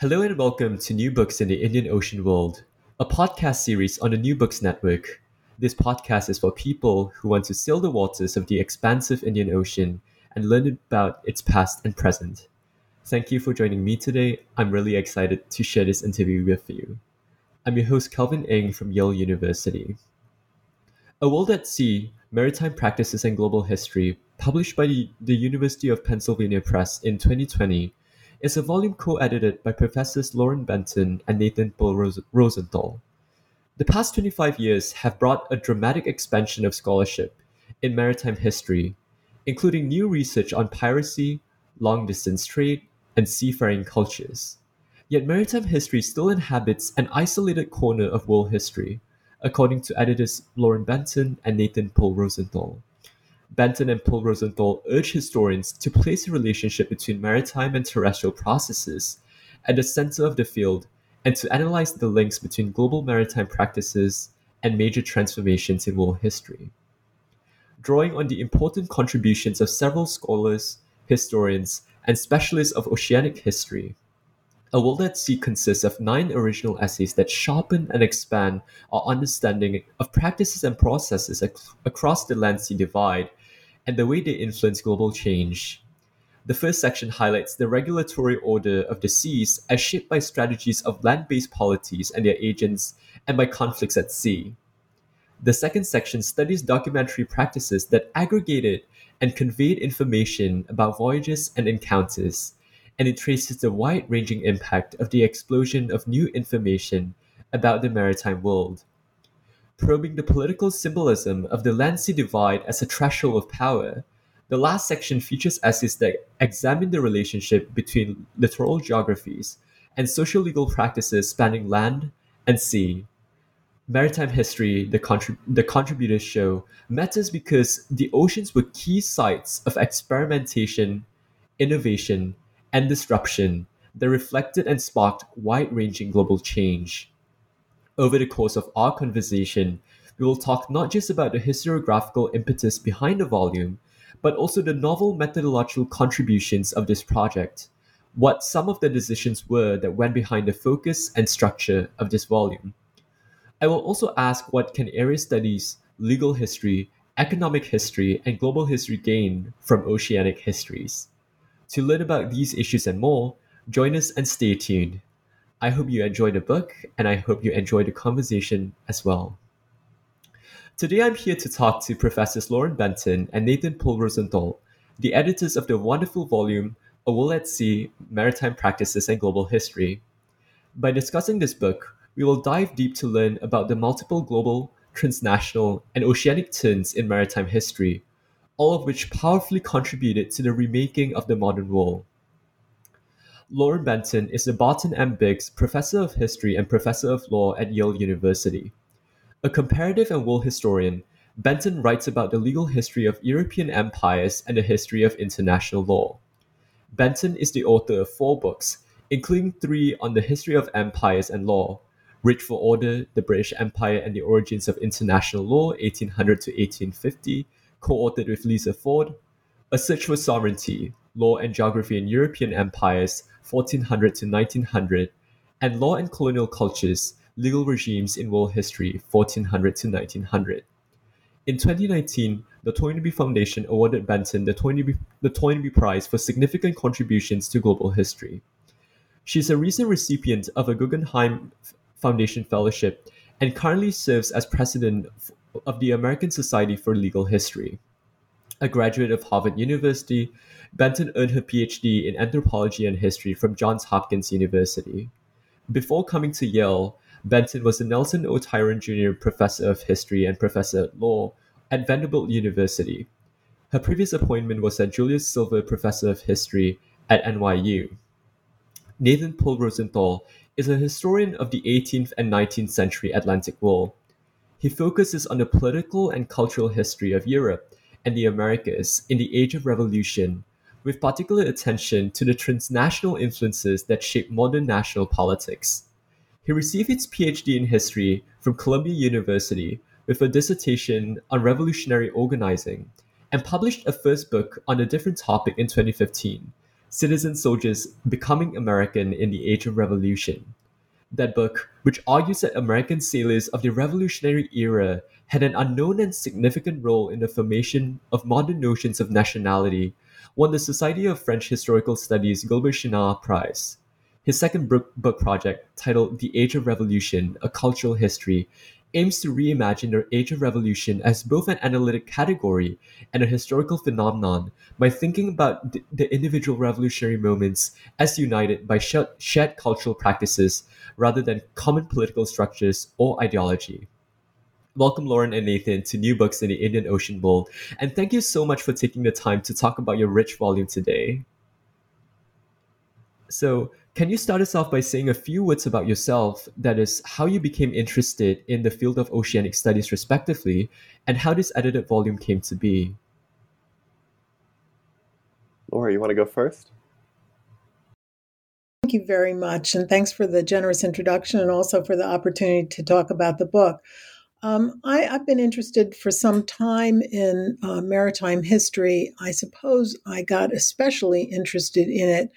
Hello and welcome to New Books in the Indian Ocean World, a podcast series on the New Books Network. This podcast is for people who want to sail the waters of the expansive Indian Ocean and learn about its past and present. Thank you for joining me today. I'm really excited to share this interview with you. I'm your host, Kelvin Ng from Yale University. A World at Sea Maritime Practices and Global History, published by the, the University of Pennsylvania Press in 2020, is a volume co-edited by Professors Lauren Benton and Nathan Paul Rosenthal. The past 25 years have brought a dramatic expansion of scholarship in maritime history, including new research on piracy, long distance trade, and seafaring cultures. Yet maritime history still inhabits an isolated corner of world history, according to editors Lauren Benton and Nathan Perl-Rosenthal. Benton and Perl-Rosenthal urge historians to place the relationship between maritime and terrestrial processes at the center of the field and to analyze the links between global maritime practices and major transformations in world history. Drawing on the important contributions of several scholars, historians, and specialists of oceanic history, A World at Sea consists of nine original essays that sharpen and expand our understanding of practices and processes ac- across the land sea divide and the way they influence global change. The first section highlights the regulatory order of the seas as shaped by strategies of land based polities and their agents and by conflicts at sea. The second section studies documentary practices that aggregated and conveyed information about voyages and encounters, and it traces the wide ranging impact of the explosion of new information about the maritime world probing the political symbolism of the sea divide as a threshold of power. The last section features essays that examine the relationship between littoral geographies and social legal practices spanning land and sea. Maritime history, the, contrib- the contributors show, matters because the oceans were key sites of experimentation, innovation, and disruption that reflected and sparked wide ranging global change. Over the course of our conversation, we will talk not just about the historiographical impetus behind the volume, but also the novel methodological contributions of this project, what some of the decisions were that went behind the focus and structure of this volume. I will also ask what can area studies, legal history, economic history, and global history gain from oceanic histories. To learn about these issues and more, join us and stay tuned. I hope you enjoy the book and I hope you enjoy the conversation as well. Today I'm here to talk to Professors Lauren Benton and Nathan Perl-Rosenthal, the editors of the wonderful volume A World at Sea Maritime Practices and Global History. By discussing this book, we will dive deep to learn about the multiple global, transnational, and oceanic turns in maritime history, all of which powerfully contributed to the remaking of the modern world. Lauren Benton is the Barton M. Biggs Professor of History and Professor of Law at Yale University. A comparative and world historian, Benton writes about the legal history of European empires and the history of international law. Benton is the author of four books, including three on the history of empires and law Rage for Order, The British Empire and the Origins of International Law, 1800 to 1850, co authored with Lisa Ford, A Search for Sovereignty, Law and Geography in European Empires, 1400 to 1900, and Law and Colonial Cultures, Legal Regimes in World History, 1400 to 1900. In 2019, the Toynbee Foundation awarded Benton the Toynbee, the Toynbee Prize for significant contributions to global history. She is a recent recipient of a Guggenheim Foundation Fellowship and currently serves as president of the American Society for Legal History. A graduate of Harvard University, Benton earned her PhD in anthropology and history from Johns Hopkins University. Before coming to Yale, Benton was the Nelson O. Tyrone Jr. Professor of History and Professor of Law at Vanderbilt University. Her previous appointment was as Julius Silver Professor of History at NYU. Nathan Perl-Rosenthal is a historian of the 18th and 19th century Atlantic world. He focuses on the political and cultural history of Europe and the Americas in the Age of Revolution, with particular attention to the transnational influences that shape modern national politics. He received his PhD in history from Columbia University with a dissertation on revolutionary organizing and published a first book on a different topic in 2015 Citizen Soldiers Becoming American in the Age of Revolution. That book, which argues that American sailors of the Revolutionary era had an unknown and significant role in the formation of modern notions of nationality, won the Society of French Historical Studies Gilbert Chinard Prize. His second book project, titled The Age of Revolution A Cultural History, aims to reimagine the Age of Revolution as both an analytic category and a historical phenomenon by thinking about the individual revolutionary moments as united by shared cultural practices rather than common political structures or ideology. Welcome, Lauren and Nathan, to New Books in the Indian Ocean World, and thank you so much for taking the time to talk about your rich volume today. So, can you start us off by saying a few words about yourself? That is, how you became interested in the field of oceanic studies, respectively, and how this edited volume came to be? Laura, you want to go first? You very much. And thanks for the generous introduction and also for the opportunity to talk about the book. Um, I, have been interested for some time in uh, maritime history. I suppose I got especially interested in it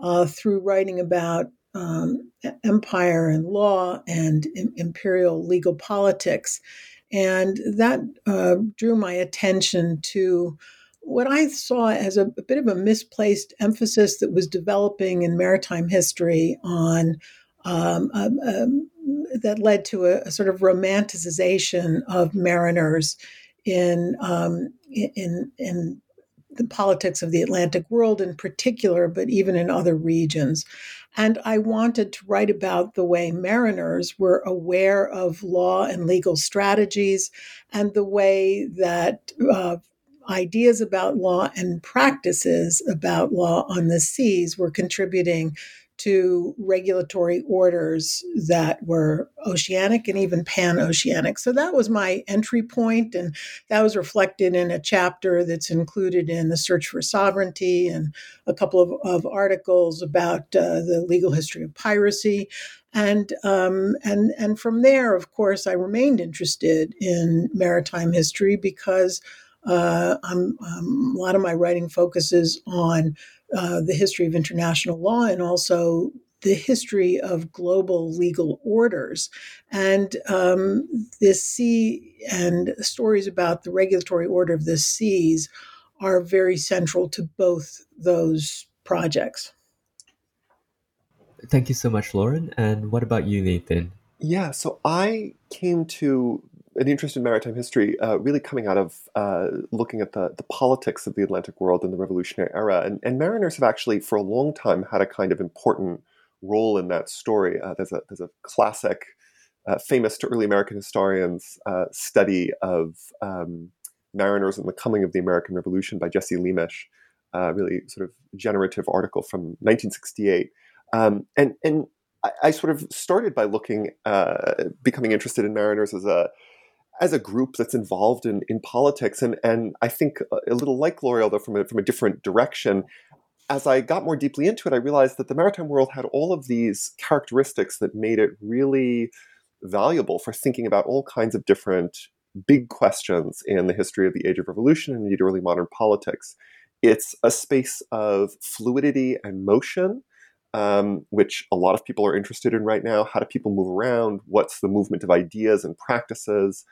uh, through writing about um, empire and law and imperial legal politics. And that uh, drew my attention to what I saw as a, a, bit of a misplaced emphasis that was developing in maritime history on um, um, um that led to a, a, sort of romanticization of mariners in um, in in the politics of the Atlantic world in particular, but even in other regions. And I wanted to write about the way mariners were aware of law and legal strategies and the way that uh, ideas about law and practices about law on the seas were contributing to regulatory orders that were oceanic and even pan oceanic. So that was my entry point, and that was reflected in a chapter that's included in The Search for Sovereignty and a couple of, of articles about uh, the legal history of piracy. And, um, and, and from there, of course, I remained interested in maritime history because uh, um, a lot of my writing focuses on uh, the history of international law and also the history of global legal orders. And um, this sea and stories about the regulatory order of the seas are very central to both those projects. Thank you so much, Lauren. And what about you, Nathan? Yeah, so I came to an interest in maritime history uh, really coming out of uh, looking at the, the politics of the Atlantic world in the Revolutionary era. And, and, mariners have actually, for a long time, had a kind of important role in that story. Uh, there's, a, there's a classic, uh, famous to early American historians, uh, study of um, mariners and the coming of the American Revolution by Jesse Lemisch, uh, really sort of generative article from 1968. Um, and, and I, I, sort of started by looking, becoming interested in mariners as a as a group that's involved in, in politics. And, and I think a little like L'Oreal, though, from a, from a different direction, as I got more deeply into it, I realized that the maritime world had all of these characteristics that made it really valuable for thinking about all kinds of different big questions in the history of the Age of Revolution and indeed early modern politics. It's a space of fluidity and motion, um, which a lot of people are interested in right now. How do people move around? What's the movement of ideas and practices?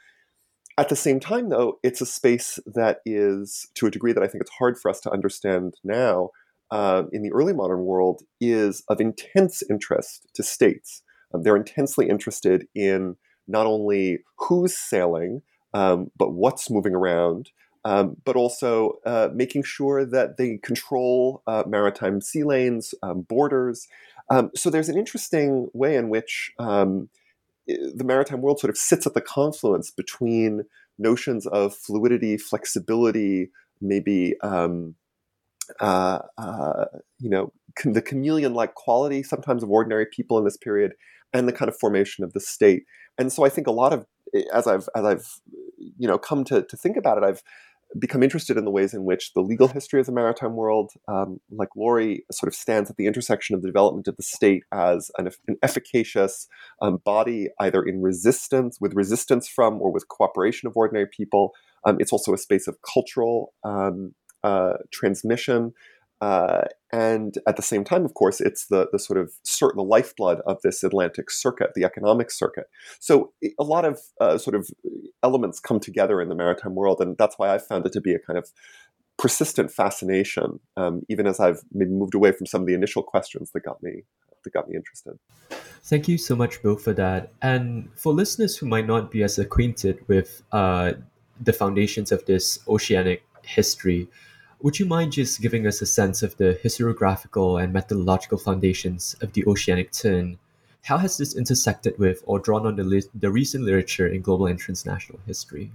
At the same time, though, it's a space that is, to a degree that I think it's hard for us to understand now, uh, in the early modern world, is of intense interest to states. Um, they're intensely interested in not only who's sailing, um, but what's moving around, um, but also uh, making sure that they control uh, maritime sea lanes, um, borders. Um, so there's an interesting way in which um, the maritime world sort of sits at the confluence between notions of fluidity, flexibility, maybe um, uh, uh, you know, the chameleon-like quality sometimes of ordinary people in this period, and the kind of formation of the state. And so I think a lot of, as I've as I've, you know, come to to think about it, I've become interested in the ways in which the legal history of the maritime world, um, like Laurie, sort of stands at the intersection of the development of the state as an, an efficacious um, body, either in resistance, with resistance from, or with cooperation of ordinary people. Um, it's also a space of cultural um, uh, transmission. Uh, and at the same time, of course, it's the the sort of certain the lifeblood of this Atlantic circuit, the economic circuit. So a lot of uh, sort of elements come together in the maritime world, and that's why I found it to be a kind of persistent fascination, um, even as I've maybe moved away from some of the initial questions that got me that got me interested. Thank you so much, Bill, for that. And for listeners who might not be as acquainted with uh, the foundations of this oceanic history, would you mind just giving us a sense of the historiographical and methodological foundations of the oceanic turn? How has this intersected with or drawn on the, li- the recent literature in global and transnational history?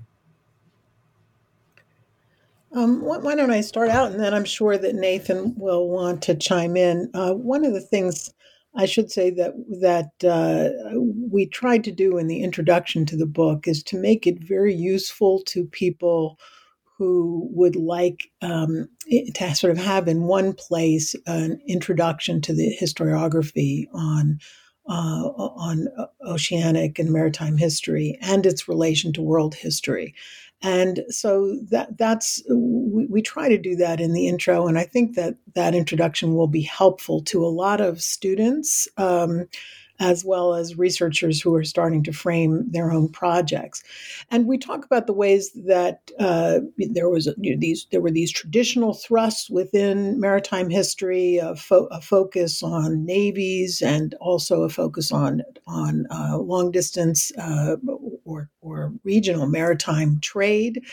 Um, why, don't I start out, and then I'm sure that Nathan will want to chime in. Uh, one of the things I should say that that uh, we tried to do in the introduction to the book is to make it very useful to people who would like um, to sort of have in one place an introduction to the historiography on uh, on oceanic and maritime history and its relation to world history. And so that that's we, we, try to do that in the intro, and I think that that introduction will be helpful to a lot of students. Um, as well as researchers who are starting to frame their own projects. And we talk about the ways that uh, there was you know, these there were these traditional thrusts within maritime history, a, fo- a, focus on navies, and also a focus on on uh, long distance uh, or or regional maritime trade.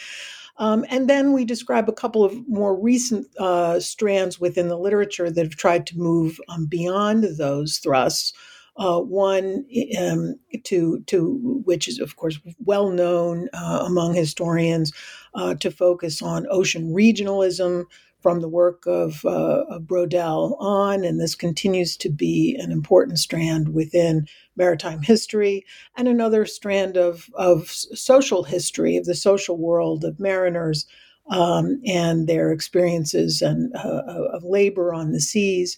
Um, and then we describe a couple of more recent uh, strands within the literature that have tried to move um, beyond those thrusts. Uh, one um, to to which is of course well known uh, among historians uh, to focus on ocean regionalism from the work of, uh, of Braudel on, and this continues to be an important strand within maritime history, and another strand of of social history of the social world of mariners. Um, and their experiences and uh, of labor on the seas,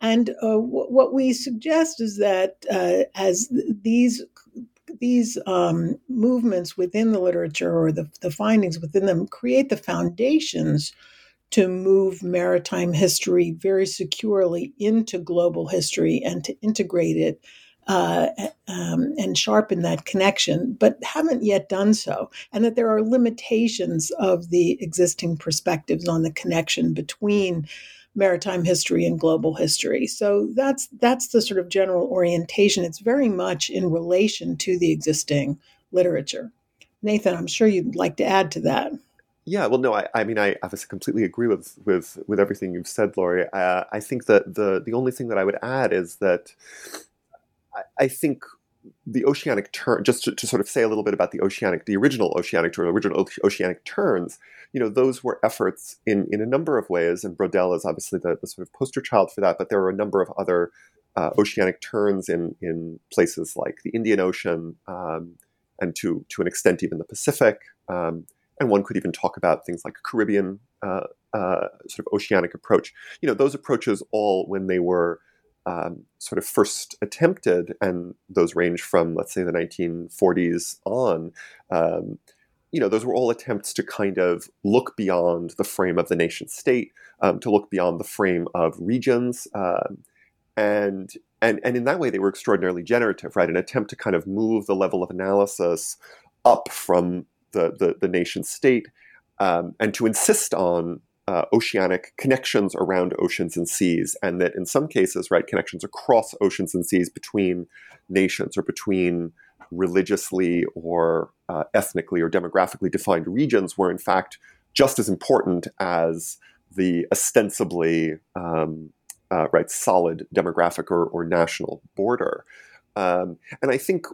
and uh, w- what we suggest is that uh, as th- these these um, movements within the literature or the, the findings within them create the foundations to move maritime history very securely into global history and to integrate it uh, um, and sharpen that connection, but haven't yet done so. And that there are limitations of the existing perspectives on the connection between maritime history and global history. So that's that's the sort of general orientation. It's very much in relation to the existing literature. Nathan, I'm sure you'd like to add to that. Yeah, well, no, I, I mean, I obviously completely agree with with with everything you've said, Laurie. Uh, I think that the the only thing that I would add is that I, I think the oceanic turn, just to, to, sort of say a little bit about the oceanic, the original oceanic turn, original oceanic turns, you know, those were efforts in, in a number of ways, and Braudel is obviously the, the sort of poster child for that, but there are a number of other uh, oceanic turns in, in places like the Indian Ocean um, and to, to an extent even the Pacific. Um, and one could even talk about things like Caribbean uh, uh, sort of oceanic approach. You know, those approaches all, when they were um, sort of first attempted, and those range from, let's say, the 1940s on, um, you know, those were all attempts to kind of look beyond the frame of the nation state, um, to look beyond the frame of regions. Um, and, and, and in that way, they were extraordinarily generative, right? An attempt to kind of move the level of analysis up from the, the, the nation state um, and to insist on uh, oceanic connections around oceans and seas, and that in some cases, right, connections across oceans and seas between nations or between religiously or uh, ethnically or demographically defined regions were in fact just as important as the ostensibly um, uh, right solid demographic or, or national border. Um, and I think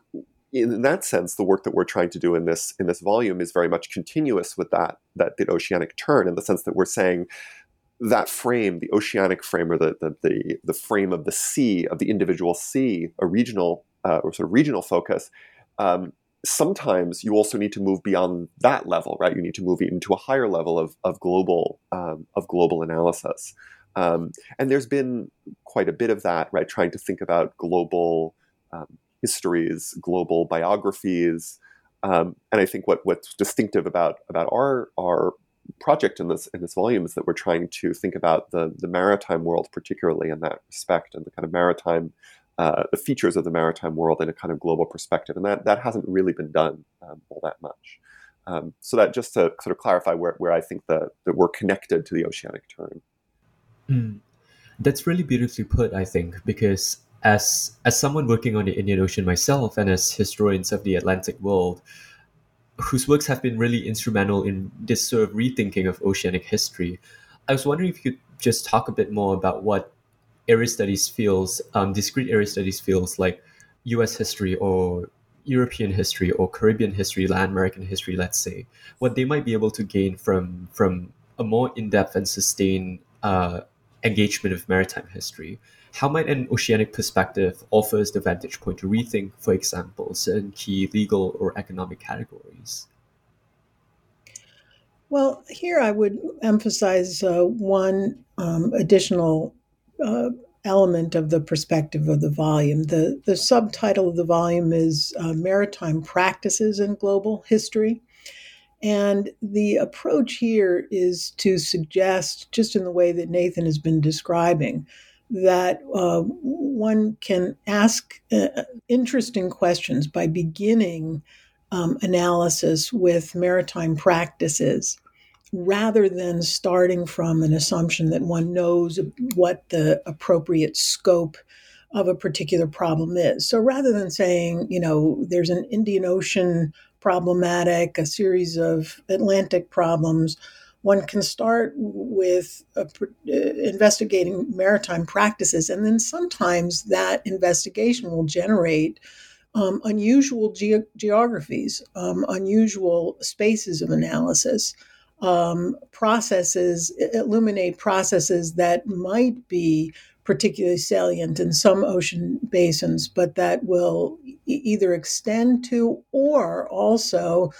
in that sense, the work that we're trying to do in this in this volume is very much continuous with that that the oceanic turn, in the sense that we're saying that frame, the oceanic frame, or the, the, the, the, frame of the sea, of the individual sea, a regional uh, or sort of regional focus, um, sometimes you also need to move beyond that level, right? You need to move into a higher level of, of global um, of global analysis. Um, and there's been quite a bit of that, right? Trying to think about global um, histories, global biographies, um, and I think what what's distinctive about about our our project in this in this volume is that we're trying to think about the the maritime world, particularly in that respect, and the kind of maritime uh, the features of the maritime world in a kind of global perspective, and that that hasn't really been done um, all that much. Um, so that just to sort of clarify where, where I think that, that we're connected to the oceanic turn. Mm. That's really beautifully put, I think, because as as someone working on the Indian Ocean myself, and as historians of the Atlantic world, whose works have been really instrumental in this sort of rethinking of oceanic history. I was wondering if you could just talk a bit more about what area studies feels, um, discrete area studies fields like U.S. history or European history or Caribbean history, Latin American history, let's say, what they might be able to gain from from a more in-depth and sustained uh, engagement of maritime history. How might an oceanic perspective offer us the vantage point to rethink, for example, certain key legal or economic categories? Well, here I would emphasize uh, one um, additional uh, element of the perspective of the volume. The, the subtitle of the volume is uh, Maritime Practices in Global History. And the approach here is to suggest, just in the way that Nathan has been describing, that uh, one can ask uh, interesting questions by beginning um, analysis with maritime practices rather than starting from an assumption that one knows what the appropriate scope of a particular problem is. So rather than saying, you know, there's an Indian Ocean problematic, a series of Atlantic problems, one can start with uh, investigating maritime practices, and then sometimes that investigation will generate um, unusual ge- geographies, um, unusual spaces of analysis, um, processes, illuminate processes that might be particularly salient in some ocean basins, but that will e- either extend to or also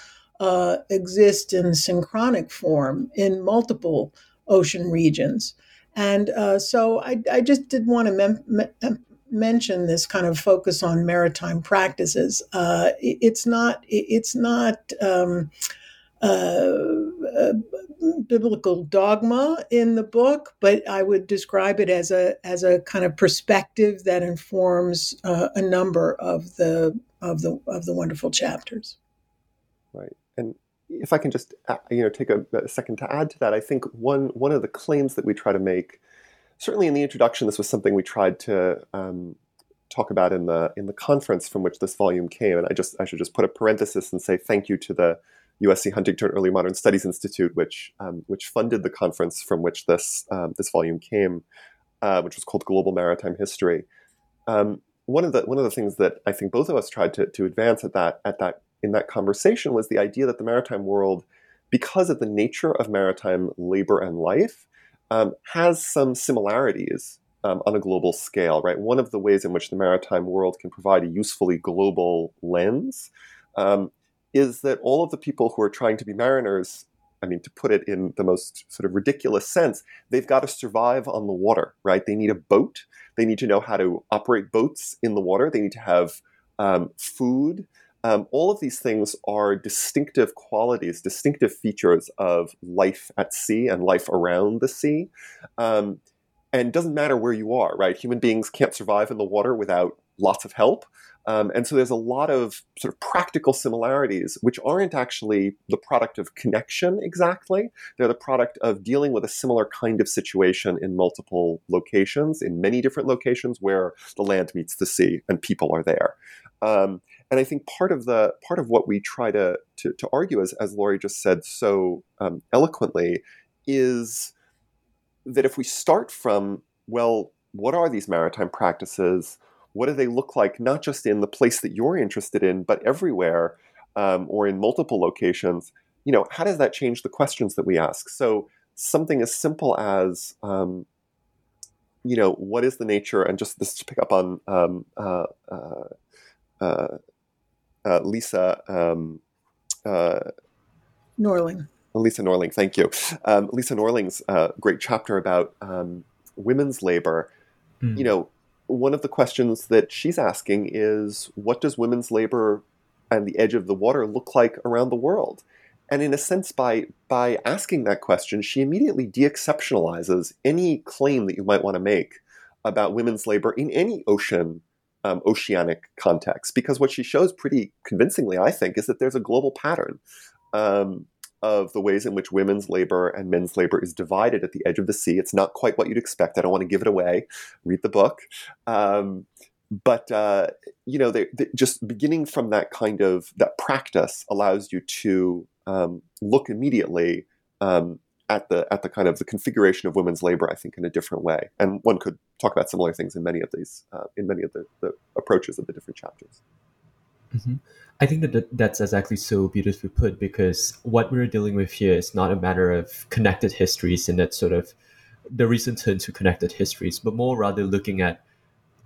uh, exist in synchronic form in multiple ocean regions. And uh, so I, I, just did want to mem- mem- mention this kind of focus on maritime practices. Uh, it, it's not it's not um, uh, biblical dogma in the book, but I would describe it as a as a kind of perspective that informs uh, a number of the of the of the wonderful chapters. Right and if I can just uh, you know take a, a, second to add to that, I think one one of the claims that we try to make, certainly in the introduction, this was something we tried to um, talk about in the in the conference from which this volume came, and I just I should just put a parenthesis and say thank you to the USC Huntington Early Modern Studies Institute, which um, which funded the conference from which this um, this volume came, uh, which was called Global Maritime History. Um, one of the one of the things that I think both of us tried to, to advance at that at that in that conversation was the idea that the maritime world, because of the nature of maritime labor and life, um, has some similarities um, on a global scale, right? One of the ways in which the maritime world can provide a usefully global lens um, is that all of the people who are trying to be mariners, I mean, to put it in the most sort of ridiculous sense, they've got to survive on the water, right? They need a boat. They need to know how to operate boats in the water. They need to have um, food. Um, all of these things are distinctive qualities, distinctive features of life at sea and life around the sea. Um, and it doesn't matter where you are, right? Human beings can't survive in the water without lots of help. Um, and so there's a lot of sort of practical similarities, which aren't actually the product of connection exactly. They're the product of dealing with a similar kind of situation in multiple locations, in many different locations where the land meets the sea and people are there. Um, and I think part of the part of what we try to to, to argue, as as Laurie just said so um, eloquently, is that if we start from well, what are these maritime practices? What do they look like, not just in the place that you're interested in, but everywhere, um, or in multiple locations? You know, how does that change the questions that we ask? So something as simple as um, you know what is the nature and just this to pick up on um, uh, uh, uh, uh Lisa um, uh, Norling. Lisa Norling, thank you. Um, Lisa Norling's uh, great chapter about um, women's labor. Mm. You know, one of the questions that she's asking is, what does women's labor and the edge of the water look like around the world? And in a sense, by by asking that question, she immediately de-exceptionalizes any claim that you might want to make about women's labor in any ocean, um, oceanic context. Because what she shows pretty convincingly, I think, is that there's a global pattern um, of the ways in which women's labor and men's labor is divided at the edge of the sea. It's not quite what you'd expect. I don't want to give it away. Read the book. Um, but uh, you know, they, they, just beginning from that kind of that practice allows you to um, look immediately um, at the at the kind of the configuration of women's labor. I think in a different way, and one could talk about similar things in many of these uh, in many of the, the approaches of the different chapters. Mm-hmm. I think that that's exactly so beautifully put because what we're dealing with here is not a matter of connected histories and that sort of the recent turn to connected histories, but more rather looking at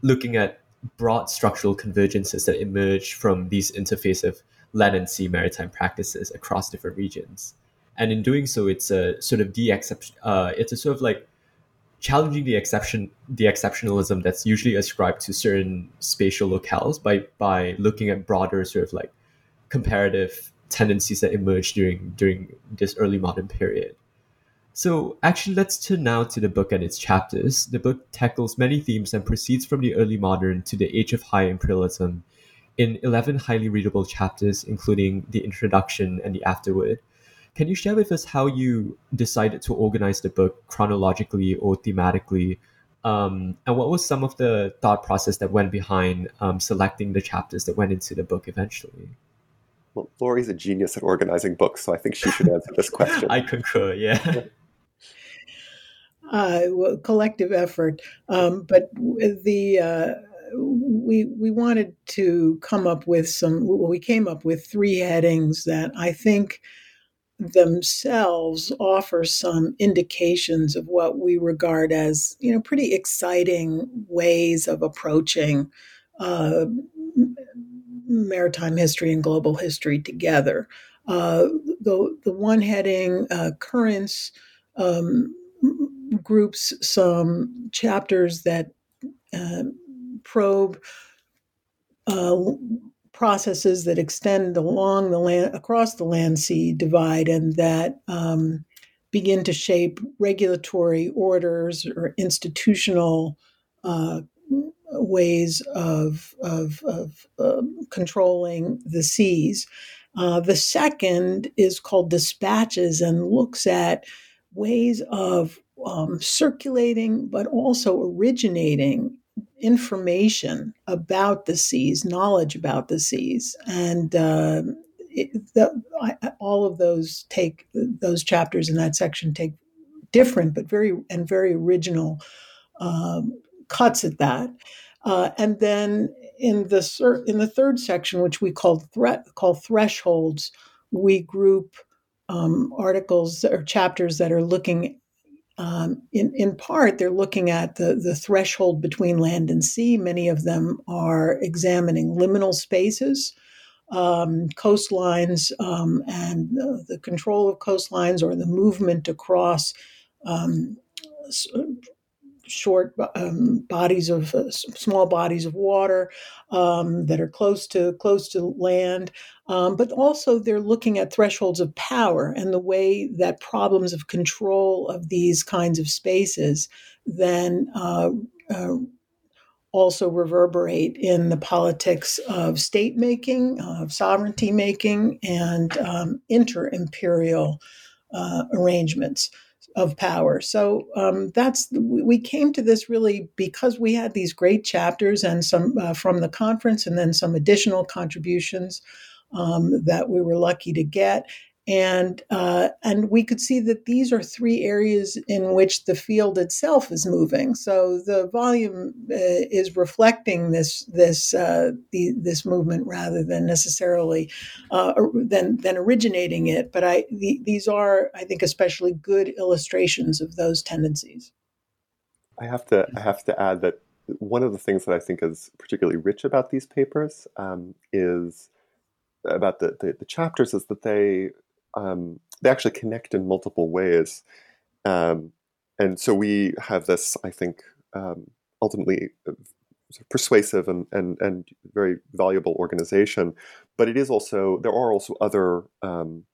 looking at broad structural convergences that emerge from these interface of land and sea maritime practices across different regions. And in doing so, it's a sort of de uh, it's a sort of like challenging the exception the exceptionalism that's usually ascribed to certain spatial locales by by looking at broader sort of like comparative tendencies that emerge during during this early modern period. So actually let's turn now to the book and its chapters. The book tackles many themes and proceeds from the early modern to the age of high imperialism in 11 highly readable chapters including the introduction and the afterword can you share with us how you decided to organize the book chronologically or thematically? Um, and what was some of the thought process that went behind um, selecting the chapters that went into the book eventually? Well, Lori's a genius at organizing books, so I think she should answer this question. I concur, yeah. Uh, well, collective effort, um, but the uh, we we wanted to come up with some. Well, we came up with three headings that I think themselves offer some indications of what we regard as you know pretty exciting ways of approaching uh, maritime history and global history together. Uh, the the one heading uh, currents um, groups some chapters that um, probe uh, processes that extend along the land across the land sea divide and that um, begin to shape regulatory orders or institutional uh, ways of, of, of uh, controlling the seas. Uh, the second is called dispatches and looks at ways of um, circulating but also originating information about the seas, knowledge about the seas, and uh, it, the, I, all of those take those chapters in that section take different but very and very original um, cuts at that. Uh, and then in the in the third section, which we call threat call thresholds, we group um, articles or chapters that are looking um, in, in part, they're looking at the, the threshold between land and sea. Many of them are examining liminal spaces, um, coastlines, um, and uh, the control of coastlines or the movement across um, short um, bodies of uh, small bodies of water um, that are close to close to land, um, but also they're looking at thresholds of power and the way that problems of control of these kinds of spaces then uh, uh, also reverberate in the politics of state making, of sovereignty making, and um, inter imperial uh, arrangements of power. So um, that's we came to this really because we had these great chapters and some uh, from the conference, and then some additional contributions um, that we were lucky to get. And uh, and we could see that these are three areas in which the field itself is moving. So the volume uh, is reflecting this this uh, the, this movement rather than necessarily uh, than than originating it. But I the, these are I think especially good illustrations of those tendencies. I have to I have to add that one of the things that I think is particularly rich about these papers um, is about the, the, the chapters is that they um, they actually connect in multiple ways. Um, and so we have this, I think, um, ultimately uh, persuasive and, and, and very valuable organization. But it is also, there are also other um,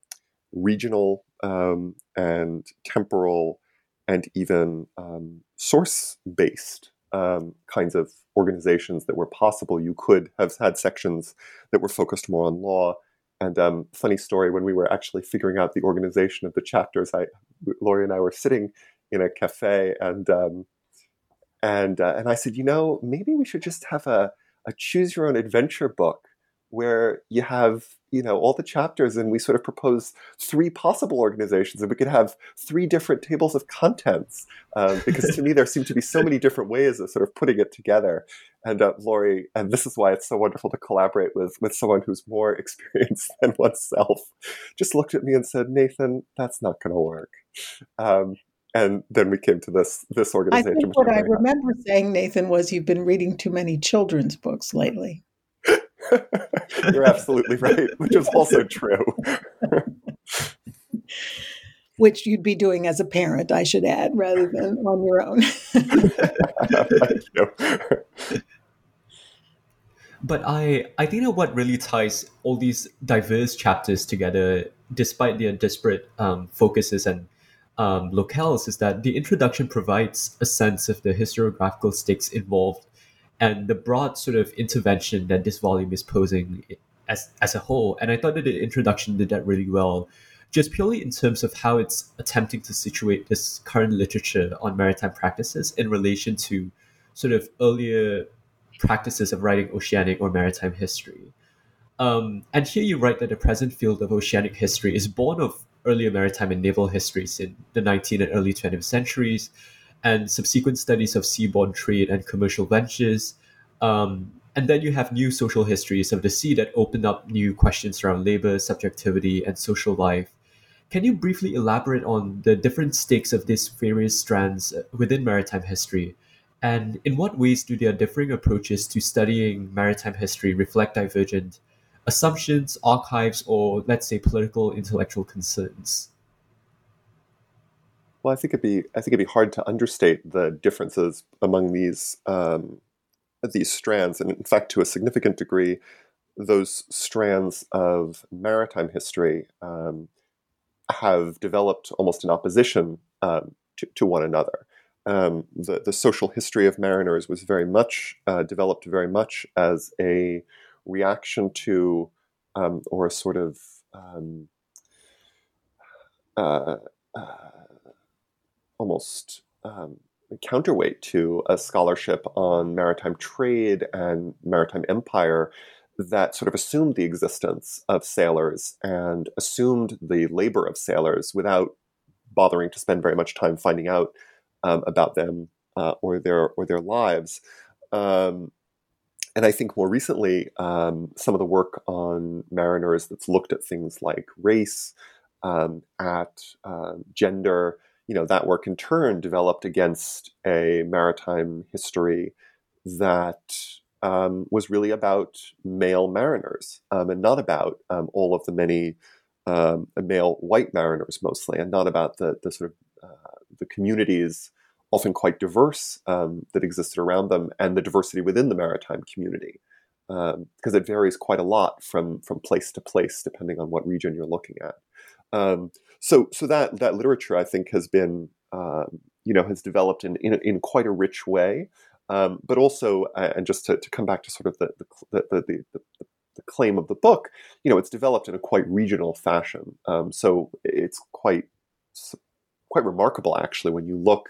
regional um, and temporal and even um, source based kinds of organizations that were possible. You could have had sections that were focused more on law and um, funny story, when we were actually figuring out the organization of the chapters, I, Laurie and I were sitting in a cafe, and um, and uh, and I said, you know, maybe we should just have a, a choose your own adventure book where you have you know all the chapters and we sort of propose three possible organizations and we could have three different tables of contents um, because to me there seem to be so many different ways of sort of putting it together and uh, Laurie, and this is why it's so wonderful to collaborate with with someone who's more experienced than oneself, just looked at me and said, "Nathan, that's not going to work." Um, and then we came to this this organization. I think what I remember happy. saying, Nathan, was you've been reading too many children's books lately. You're absolutely right, which is also true. which you'd be doing as a parent, I should add, rather than on your own. You. But I, I think that what really ties all these diverse chapters together, despite their disparate um, focuses and um, locales, is that the introduction provides a sense of the historiographical stakes involved and the broad sort of intervention that this volume is posing as as a whole. And I thought that the introduction did that really well, just purely in terms of how it's attempting to situate this current literature on maritime practices in relation to sort of earlier practices of writing oceanic or maritime history. Um, and here you write that the present field of oceanic history is born of earlier maritime and naval histories in the 19th and early 20th centuries, and subsequent studies of seaborne trade and commercial ventures. Um, and then you have new social histories of the sea that open up new questions around labor, subjectivity, and social life. Can you briefly elaborate on the different stakes of these various strands within maritime history? And in what ways do their differing approaches to studying maritime history reflect divergent assumptions, archives, or let's say political intellectual concerns? Well, I think it'd be I think it'd be hard to understate the differences among these um, these strands, and in fact, to a significant degree, those strands of maritime history um, have developed almost in opposition um, to, to, one another. Um, the, the social history of mariners was very much uh, developed very much as a reaction to um, or a sort of um, uh, uh, almost um, counterweight to a scholarship on maritime trade and maritime empire that sort of assumed the existence of sailors and assumed the labor of sailors without bothering to spend very much time finding out um, about them uh, or their or their lives. Um, and I think more recently, um, some of the work on mariners that's looked at things like race, um, at uh, gender, you know, that work in turn developed against a maritime history that um, was really about male mariners um, and not about um, all of the many um, male white mariners mostly, and not about the, the sort of uh, the communities often quite diverse um, that existed around them and the diversity within the maritime community because um, it varies quite a lot from from place to place depending on what region you're looking at. Um, so so that that literature I think has been um, you know has developed in in, in quite a rich way, um, but also uh, and just to, to come back to sort of the the, the, the, the the claim of the book, you know, it's developed in a quite regional fashion. Um, so it's quite quite remarkable, actually, when you look,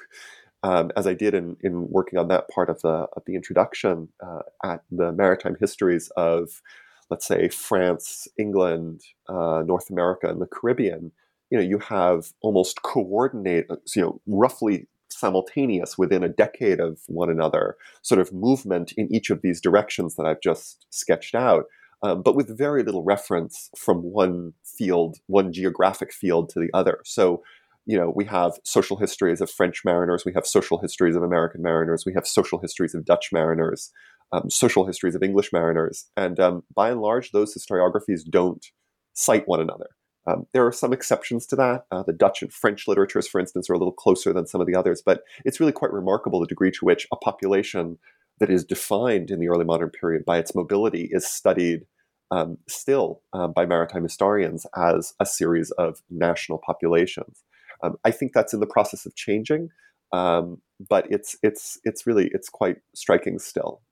um, as I did in, in working on that part of the of the introduction uh, at the maritime histories of let's say, France, England, uh, North America, and the Caribbean, you know, you have almost coordinate, you know, roughly simultaneous within a decade of one another sort of movement in each of these directions that I've just sketched out. Um, but with very little reference from one field, one geographic field to the other. So, you know, we have social histories of French mariners, we have social histories of American mariners, we have social histories of Dutch mariners, um, social histories of English mariners, and um, by and large, those historiographies don't cite one another. Um, there are some exceptions to that. Uh, the Dutch and French literatures, for instance, are a little closer than some of the others, but it's really quite remarkable the degree to which a population that is defined in the early modern period by its mobility is studied um, still um, by maritime historians as a series of national populations. Um, I think that's in the process of changing, um, but it's it's it's really it's quite striking still.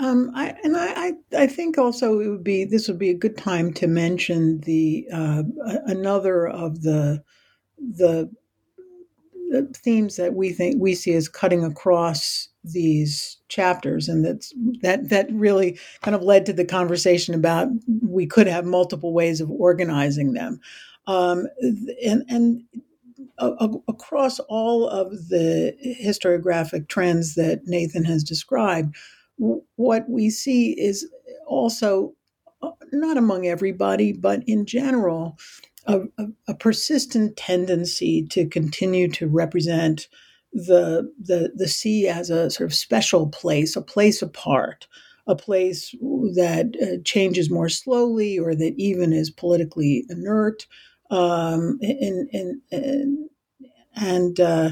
Um, I, and I, I, think also it would be this would be a good time to mention the uh, another of the the themes that we think we see as cutting across these chapters, and that's that that really kind of led to the conversation about we could have multiple ways of organizing them, um, and and across all of the historiographic trends that Nathan has described what we see is also uh, not among everybody, but in general, a, a, a, persistent tendency to continue to represent the, the the sea as a sort of special place, a place apart, a place that uh, changes more slowly, or that even is politically inert, um, and and and, and uh,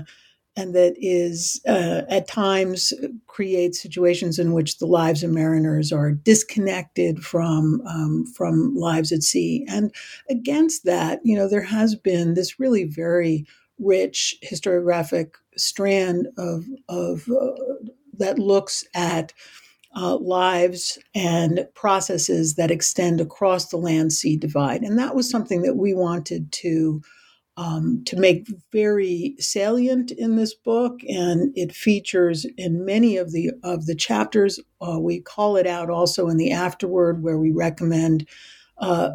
and that is uh, at times creates situations in which the lives of mariners are disconnected from um, from lives at sea. And against that, you know, there has been this really very rich historiographic strand of of uh, that looks at uh, lives and processes that extend across the land sea divide. And that was something that we wanted to um, to make very salient in this book, and it features in many of the of the chapters. Uh, we call it out also in the afterword, where we recommend uh,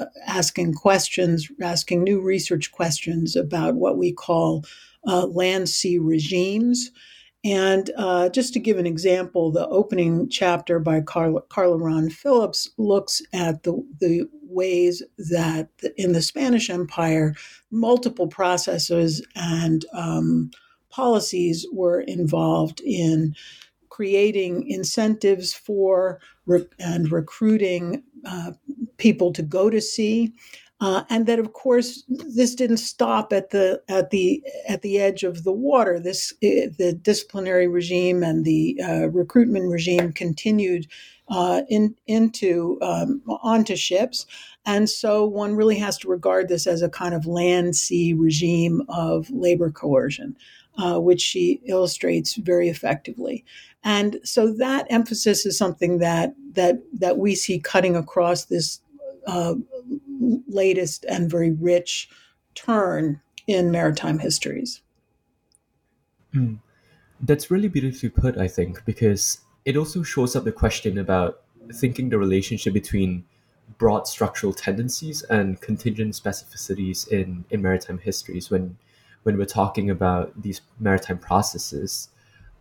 uh, asking questions, asking new research questions about what we call uh, land sea regimes. And uh, just to give an example, the opening chapter by Carla, Carla Rahn Phillips looks at the, the ways that in the Spanish Empire, multiple processes and um, policies were involved in creating incentives for re- and recruiting uh, people to go to sea uh, and that of course this didn't stop at the at the at the edge of the water. This eh, the disciplinary regime and the uh, recruitment regime continued uh, in, into um, onto ships, and so one really has to regard this as a kind of land sea regime of labor coercion. Uh, which she illustrates very effectively. And so that emphasis is something that that that we see cutting across this uh, latest and very rich turn in maritime histories. Mm. That's really beautifully put, I think, because it also shows up the question about thinking the relationship between broad structural tendencies and contingent specificities in, in maritime histories when when we're talking about these maritime processes.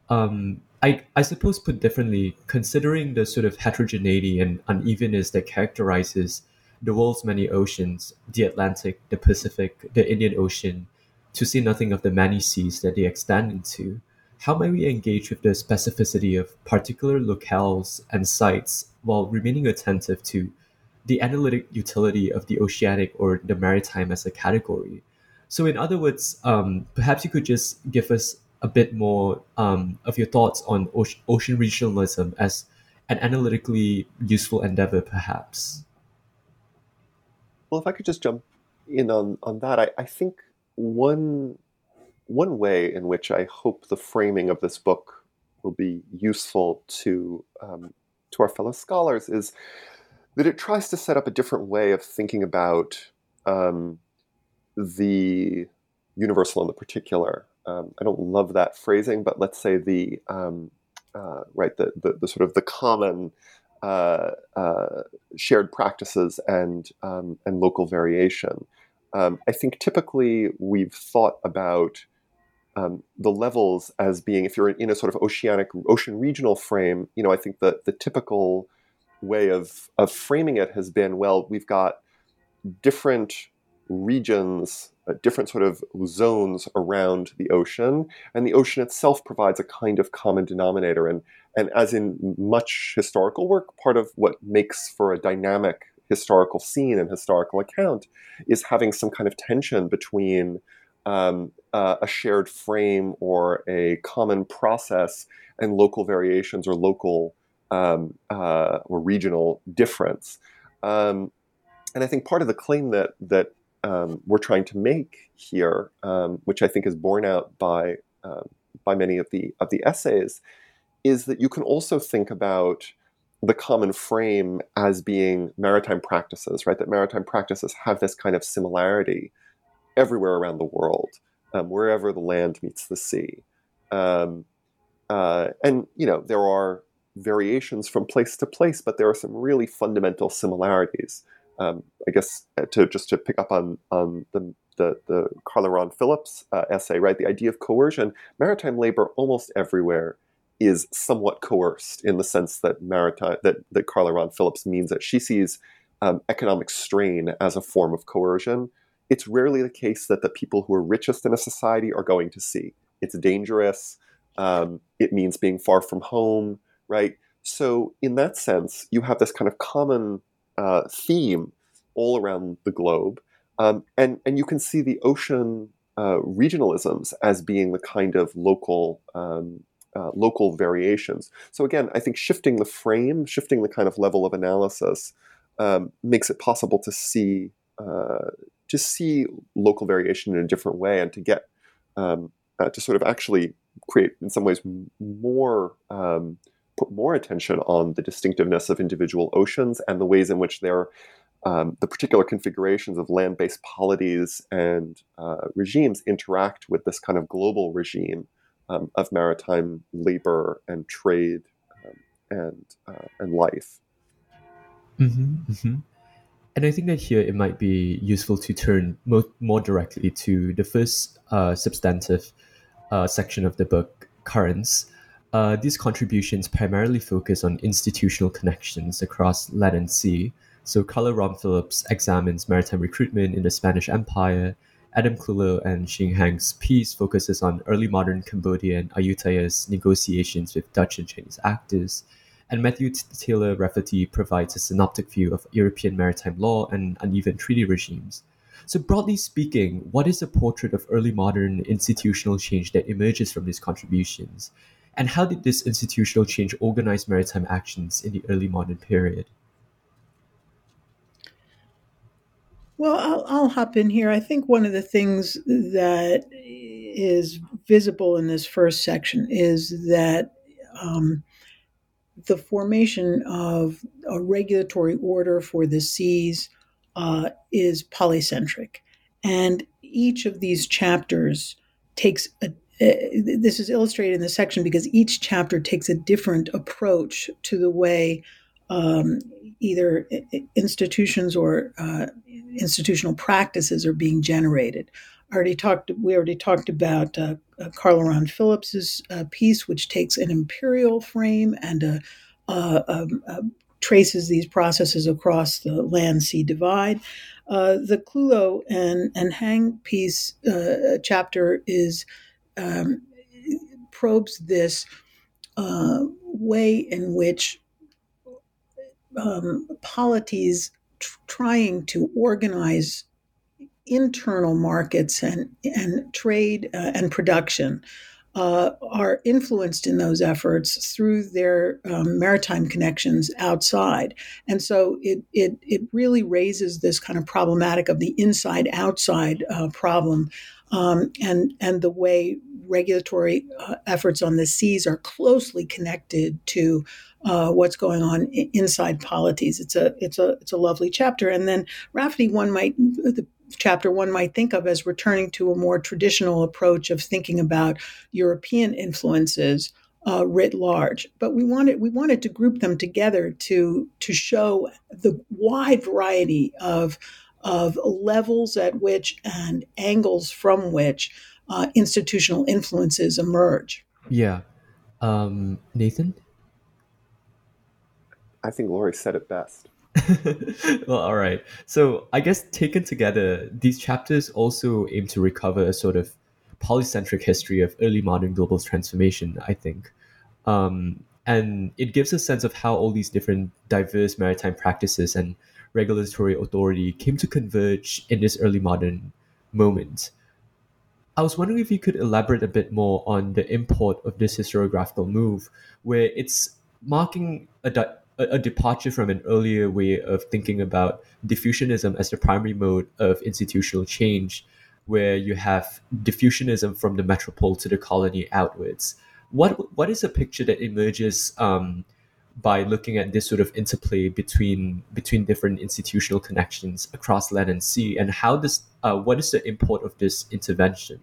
Um, I, I suppose put differently, considering the sort of heterogeneity and unevenness that characterizes the world's many oceans, the Atlantic, the Pacific, the Indian Ocean, to say nothing of the many seas that they extend into, how may we engage with the specificity of particular locales and sites while remaining attentive to the analytic utility of the oceanic or the maritime as a category? So, in other words, um, perhaps you could just give us a bit more um, of your thoughts on ocean, ocean regionalism as an analytically useful endeavor, perhaps. Well, if I could just jump in on, on that, I, I think one one way in which I hope the framing of this book will be useful to um, to our fellow scholars is that it tries to set up a different way of thinking about um, the universal and the particular. Um, I don't love that phrasing, but let's say the um, uh, right the, the, the sort of the common uh, uh, shared practices and um, and local variation. Um, I think typically we've thought about um, the levels as being, if you're in a sort of oceanic, ocean regional frame, you know, I think that the typical way of of framing it has been, well, we've got different regions, uh, different sort of zones around the ocean, and the ocean itself provides a kind of common denominator. And and as in much historical work, part of what makes for a dynamic historical scene and historical account is having some kind of tension between um, uh, a shared frame or a common process and local variations or local um, uh, or regional difference. Um, and I think part of the claim that that um, we're trying to make here, um, which I think is borne out by um, by many of the of the essays, is that you can also think about the common frame as being maritime practices, right? That maritime practices have this kind of similarity everywhere around the world, um, wherever the land meets the sea. Um, uh, and you know there are variations from place to place, but there are some really fundamental similarities. Um, I guess uh, to just to pick up on on the the, the Carla Rahn Phillips uh, essay, right? The idea of coercion, maritime labor almost everywhere is somewhat coerced in the sense that maritime that that Carla Rahn Phillips means that she sees um, economic strain as a form of coercion. It's rarely the case that the people who are richest in a society are going to see. It's dangerous. Um, it means being far from home, right? So, in that sense, you have this kind of common uh, theme all around the globe, um, and and you can see the ocean uh, regionalisms as being the kind of local um, uh, local variations. So again, I think shifting the frame, shifting the kind of level of analysis, um, makes it possible to see uh, to see local variation in a different way, and to get um, uh, to sort of actually create, in some ways, more um, put more attention on the distinctiveness of individual oceans and the ways in which they're um, the particular configurations of land-based polities and uh, regimes interact with this kind of global regime um, of maritime labor and trade um, and uh, and life. Mm-hmm, mm-hmm. And I think that here it might be useful to turn more, more directly to the first uh, substantive uh, section of the book, Currents. Uh, these contributions primarily focus on institutional connections across and sea. So Carla Rahn Phillips examines maritime recruitment in the Spanish Empire Adam Clulow and Xing Hang's piece focuses on early modern Cambodia and Ayutthaya's negotiations with Dutch and Chinese actors, and Matthew Taylor Raffety provides a synoptic view of European maritime law and uneven treaty regimes. So, broadly speaking, what is a portrait of early modern institutional change that emerges from these contributions? And how did this institutional change organize maritime actions in the early modern period? Well, I'll, I'll hop in here. I think one of the things that is visible in this first section is that um, the formation of a regulatory order for the seas uh, is polycentric. And each of these chapters takes a this is illustrated in the section because each chapter takes a different approach to the way um, either institutions or uh, institutional practices are being generated. I already talked. We already talked about uh, uh, Carla Rahn Phillips's uh, piece, which takes an imperial frame and uh, uh, um, uh, traces these processes across the land-sea divide. the Clulow and and Hang piece chapter is um, probes this way in which um, polities tr- trying to organize internal markets and, and trade uh, and production uh, are influenced in those efforts through their um, maritime connections outside. And so it, it, it really raises this kind of problematic of the inside outside uh, problem um, and, and the way regulatory uh, efforts on the seas are closely connected to uh, what's going on inside polities. It's a it's a it's a lovely chapter. And then Raffety, one might the chapter one might think of as returning to a more traditional approach of thinking about European influences uh, writ large. But we wanted we wanted to group them together to to show the wide variety of of levels at which and angles from which uh, institutional influences emerge. Yeah, um, Nathan. I think Laurie said it best. well, all right. So I guess taken together, these chapters also aim to recover a sort of polycentric history of early modern global transformation, I think. Um, and it gives a sense of how all these different diverse maritime practices and regulatory authority came to converge in this early modern moment. I was wondering if you could elaborate a bit more on the import of this historiographical move, where it's marking a, a departure from an earlier way of thinking about diffusionism as the primary mode of institutional change, where you have diffusionism from the metropole to the colony outwards. What what is a picture that emerges um, by looking at this sort of interplay between between different institutional connections across land and sea, and how does uh, what is the import of this intervention?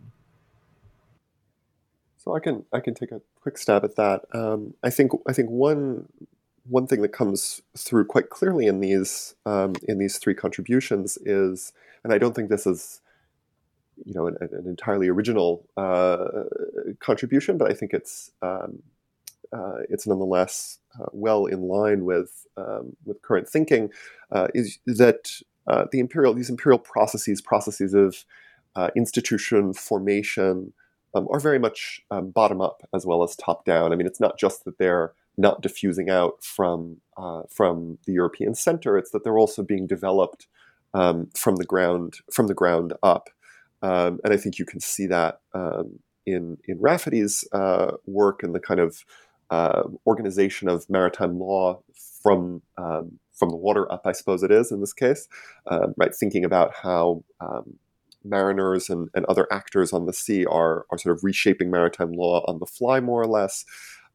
So I can I can take a quick stab at that. Um, I think I think one one thing that comes through quite clearly in these um, in these three contributions is, and I don't think this is you know an, an entirely original uh, contribution, but I think it's um, uh, it's nonetheless uh, well in line with um, with current thinking. Uh, is that uh, the imperial these imperial processes processes of uh, institution formation um, are very much um, bottom up as well as top down. I mean, it's not just that they're not diffusing out from from the European center; it's that they're also being developed um, from the ground from the ground up. Um, and I think you can see that um, in in Raffety's uh, work and the kind of uh, organization of maritime law from um, from the water up, I suppose it is in this case, um, right? Thinking about how um, mariners and, and other actors on the sea are are sort of reshaping maritime law on the fly, more or less.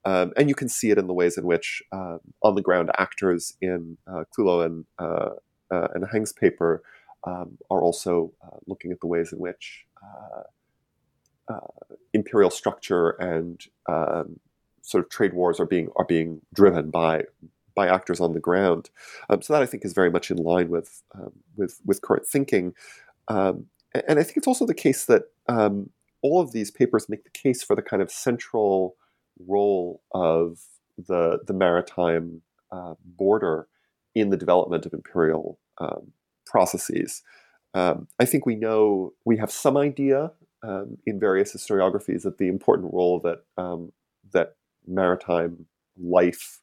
Um, and you can see it in the ways in which on the ground actors in uh, Clulow and uh, uh, and Hang's paper um, are also uh, looking at the ways in which uh, uh, imperial structure and um, sort of trade wars are being are being driven by by actors on the ground. Um, so that I think is very much in line with um, with with current thinking, um, and, I think it's also the case that um, all of these papers make the case for the kind of central role of the the maritime uh, border in the development of imperial um, processes. Um, I think we know we have some idea in various historiographies of the important role that that maritime life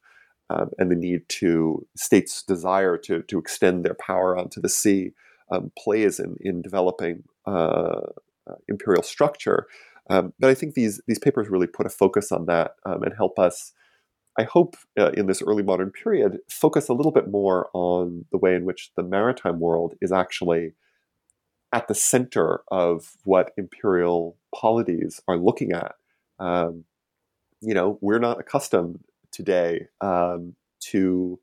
um, and the need to states' desire to to extend their power onto the sea um, plays in in developing uh, uh, imperial structure. Um, but I think these these papers really put a focus on that and help us I hope uh, in this early modern period focus a little bit more on the way in which the maritime world is actually at the center of what imperial polities are looking at. Um, you know, we're not accustomed today um, to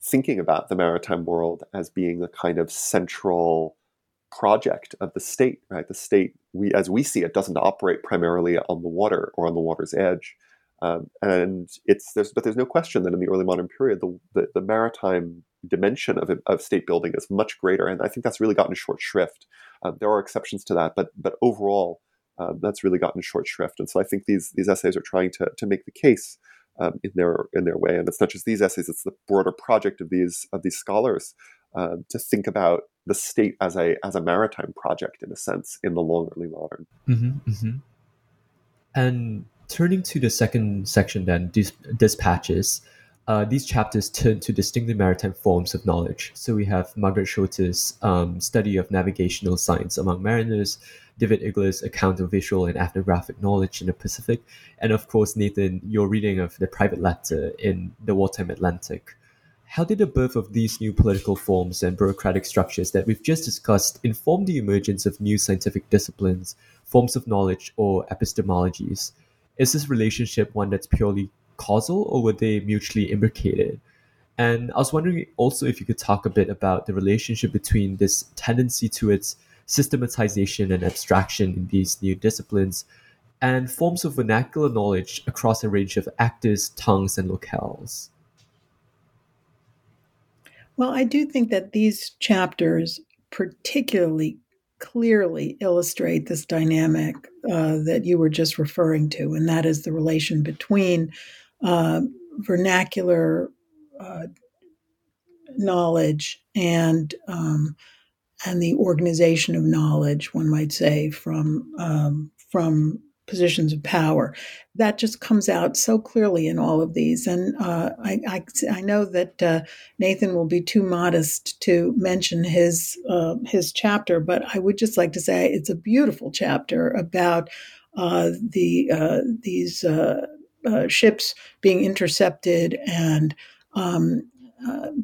thinking about the maritime world as being a kind of central project of the state, right? The state, we as we see it, doesn't operate primarily on the water or on the water's edge. Um, and it's there's but there's no question that in the early modern period the the, the maritime dimension of, of state building is much greater, and I think that's really gotten short shrift. Uh, there are exceptions to that, but but overall, uh, that's really gotten short shrift. And so I think these these essays are trying to to make the case um, in their in their way, and it's not just these essays; it's the broader project of these of these scholars uh, to think about the state as a as a maritime project in a sense in the long early modern. Mm-hmm, mm-hmm. And turning to the second section, then dis- dispatches. Uh, these chapters turn to distinctly maritime forms of knowledge. So we have Margaret Schotte's um, study of navigational science among mariners, David Igler's account of visual and ethnographic knowledge in the Pacific, and of course, Nathan, your reading of the private letter in the wartime Atlantic. How did the birth of these new political forms and bureaucratic structures that we've just discussed inform the emergence of new scientific disciplines, forms of knowledge, or epistemologies? is this relationship one that's purely causal or were they mutually imbricated? And I was wondering also if you could talk a bit about the relationship between this tendency to its systematization and abstraction in these new disciplines and forms of vernacular knowledge across a range of actors, tongues, and locales. Well, I do think that these chapters particularly clearly illustrate this dynamic uh, that you were just referring to, and that is the relation between uh, vernacular uh, knowledge and um, and the organization of knowledge, one might say, from um, from positions of power. That just comes out so clearly in all of these. And uh, I, I, I, know that uh, Nathan will be too modest to mention his uh, his chapter, but I would just like to say it's a beautiful chapter about uh, the uh, these uh, ships being intercepted and. Um,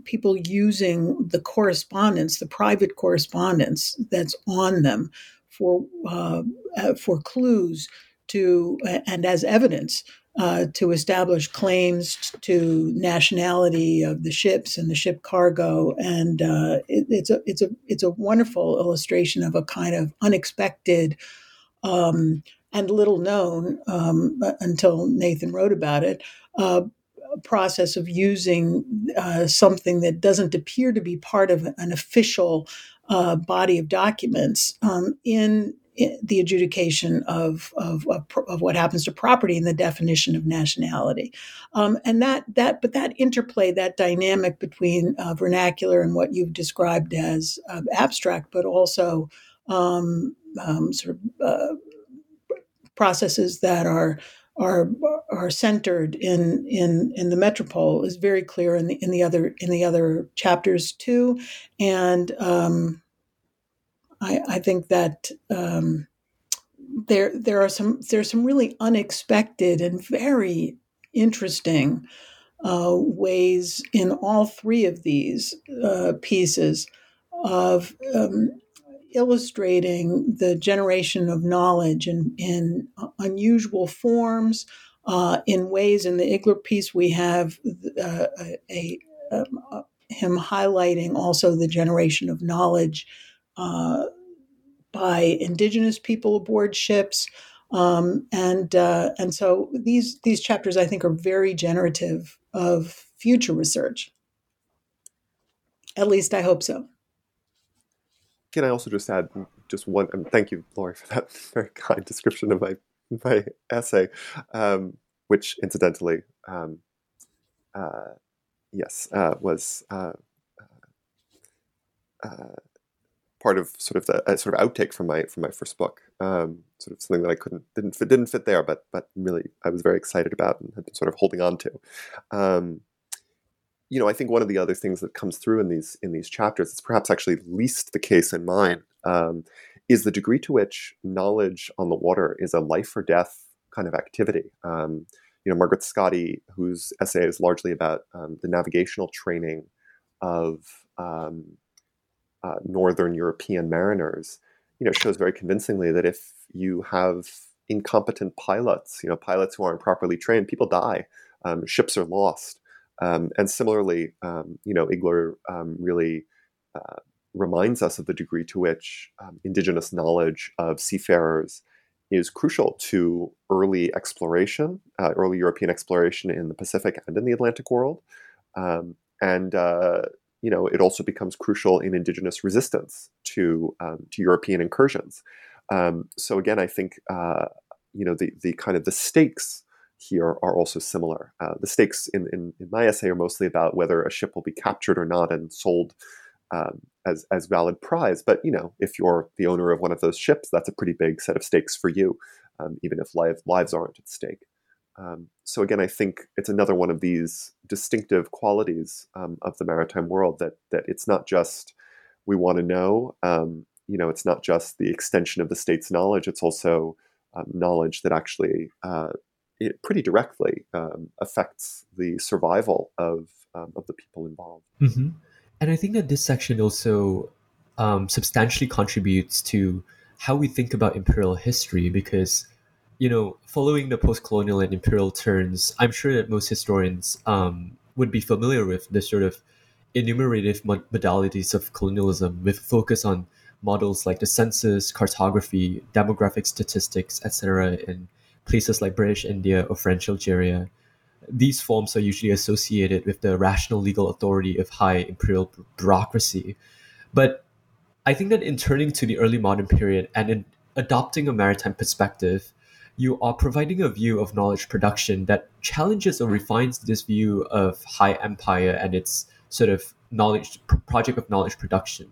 people using the correspondence, the private correspondence that's on them for for clues to and as evidence uh, to establish claims to nationality of the ships and the ship cargo, and uh, it, it's a it's a it's a wonderful illustration of a kind of unexpected um, and little known um, until Nathan wrote about it. Uh, process of using uh, something that doesn't appear to be part of an official uh, body of documents um, in the adjudication of, of, of, what happens to property and the definition of nationality. Um, and that, that, but that interplay, that dynamic between uh, vernacular and what you've described as uh, abstract, but also um, um, sort of uh, processes that are are are centered in in in the metropole is very clear in the in the other in the other chapters too, and um, I, I think that um, there there are some there's some really unexpected and very interesting uh, ways in all three of these uh, pieces of um, illustrating the generation of knowledge in, in unusual forms, uh, in ways. In the Igler piece, we have uh, a, a um, him highlighting also the generation of knowledge uh, by indigenous people aboard ships. Um, and uh, and so these these chapters I think are very generative of future research. At least I hope so. Can I also just add just one? Um, thank you, Laurie, for that very kind description of my my essay, um, which incidentally, um, uh, yes, uh, was uh, uh part of sort of the sort of outtake from my from my first book. Um, sort of something that I couldn't didn't fit didn't fit there, but but really I was very excited about and had been sort of holding on to. You know, I think one of the other things that comes through in these in these chapters, it's perhaps actually least the case in mine, um, is the degree to which knowledge on the water is a life or death kind of activity. Um, you know, Margaret Schotte, whose essay is largely about um, the navigational training of um, uh, Northern European mariners, you know, shows very convincingly that if you have incompetent pilots, you know, pilots who aren't properly trained, people die. Um, ships are lost. Um, and similarly, um, you know, Igler um, really uh, reminds us of the degree to which um, indigenous knowledge of seafarers is crucial to early exploration, uh, early European exploration in the Pacific and in the Atlantic world. Um, and uh, you know, it also becomes crucial in indigenous resistance to um, to European incursions. Um, so again, I think uh, you know the the kind of the stakes here are also similar. Uh, the stakes in, in, in, my essay are mostly about whether a ship will be captured or not and sold um, as as valid prize. But you know, if you're the owner of one of those ships, that's a pretty big set of stakes for you, um, even if live, lives aren't at stake. Um, so again, I think it's another one of these distinctive qualities um, of the maritime world that that it's not just we want to know. Um, you know, it's not just the extension of the state's knowledge. It's also um, knowledge that actually uh, it pretty directly um, affects the survival of um, of the people involved. Mm-hmm. And I think that this section also substantially contributes to how we think about imperial history because you know, following the post-colonial and imperial turns, I'm sure that most historians um, would be familiar with the sort of enumerative modalities of colonialism with focus on models like the census, cartography, demographic statistics, etc., and places like British India or French Algeria. These forms are usually associated with the rational legal authority of high imperial bureaucracy. But I think that in turning to the early modern period and in adopting a maritime perspective, you are providing a view of knowledge production that challenges or refines this view of high empire and its sort of knowledge project of knowledge production.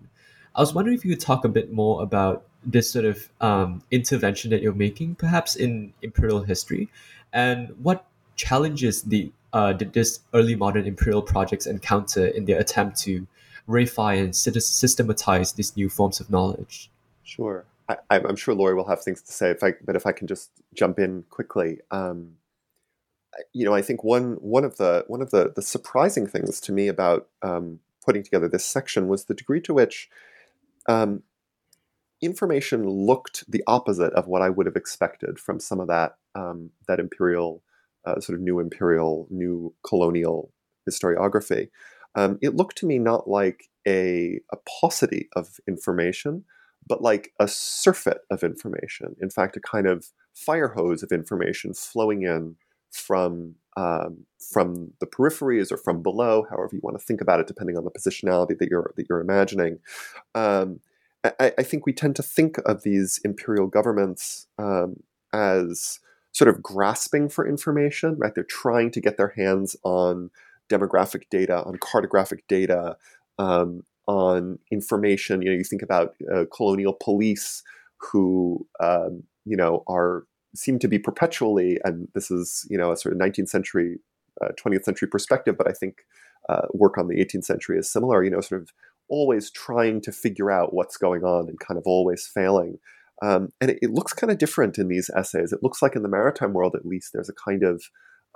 I was wondering if you could talk a bit more about this sort of um, intervention that you're making, perhaps in imperial history, and what challenges the uh, did this early modern imperial projects encounter in their attempt to reify and systematize these new forms of knowledge? Sure. I, am sure Laurie will have things to say, if I, but if I can just jump in quickly. Um, you know, I think one one of the one of the the surprising things to me about um, putting together this section was the degree to which um, information looked the opposite of what I would have expected from some of that um, that imperial uh, sort of new imperial, new colonial historiography. Um, it looked to me not like a, a paucity of information, but like a surfeit of information. In fact, a kind of fire hose of information flowing in from um, from the peripheries or from below, however you want to think about it, depending on the positionality that you're that you're imagining. Um, I, I, think we tend to think of these imperial governments um, as sort of grasping for information, right? They're trying to get their hands on demographic data, on cartographic data, um, on information. You know, you think about uh, colonial police who, um, you know, are seem to be perpetually, and this is, you know, a sort of 19th century, uh, 20th century perspective, but I think uh, work on the 18th century is similar, you know, sort of always trying to figure out what's going on and kind of always failing. Um, and it, it, looks kind of different in these essays. It looks like in the maritime world, at least, there's a kind of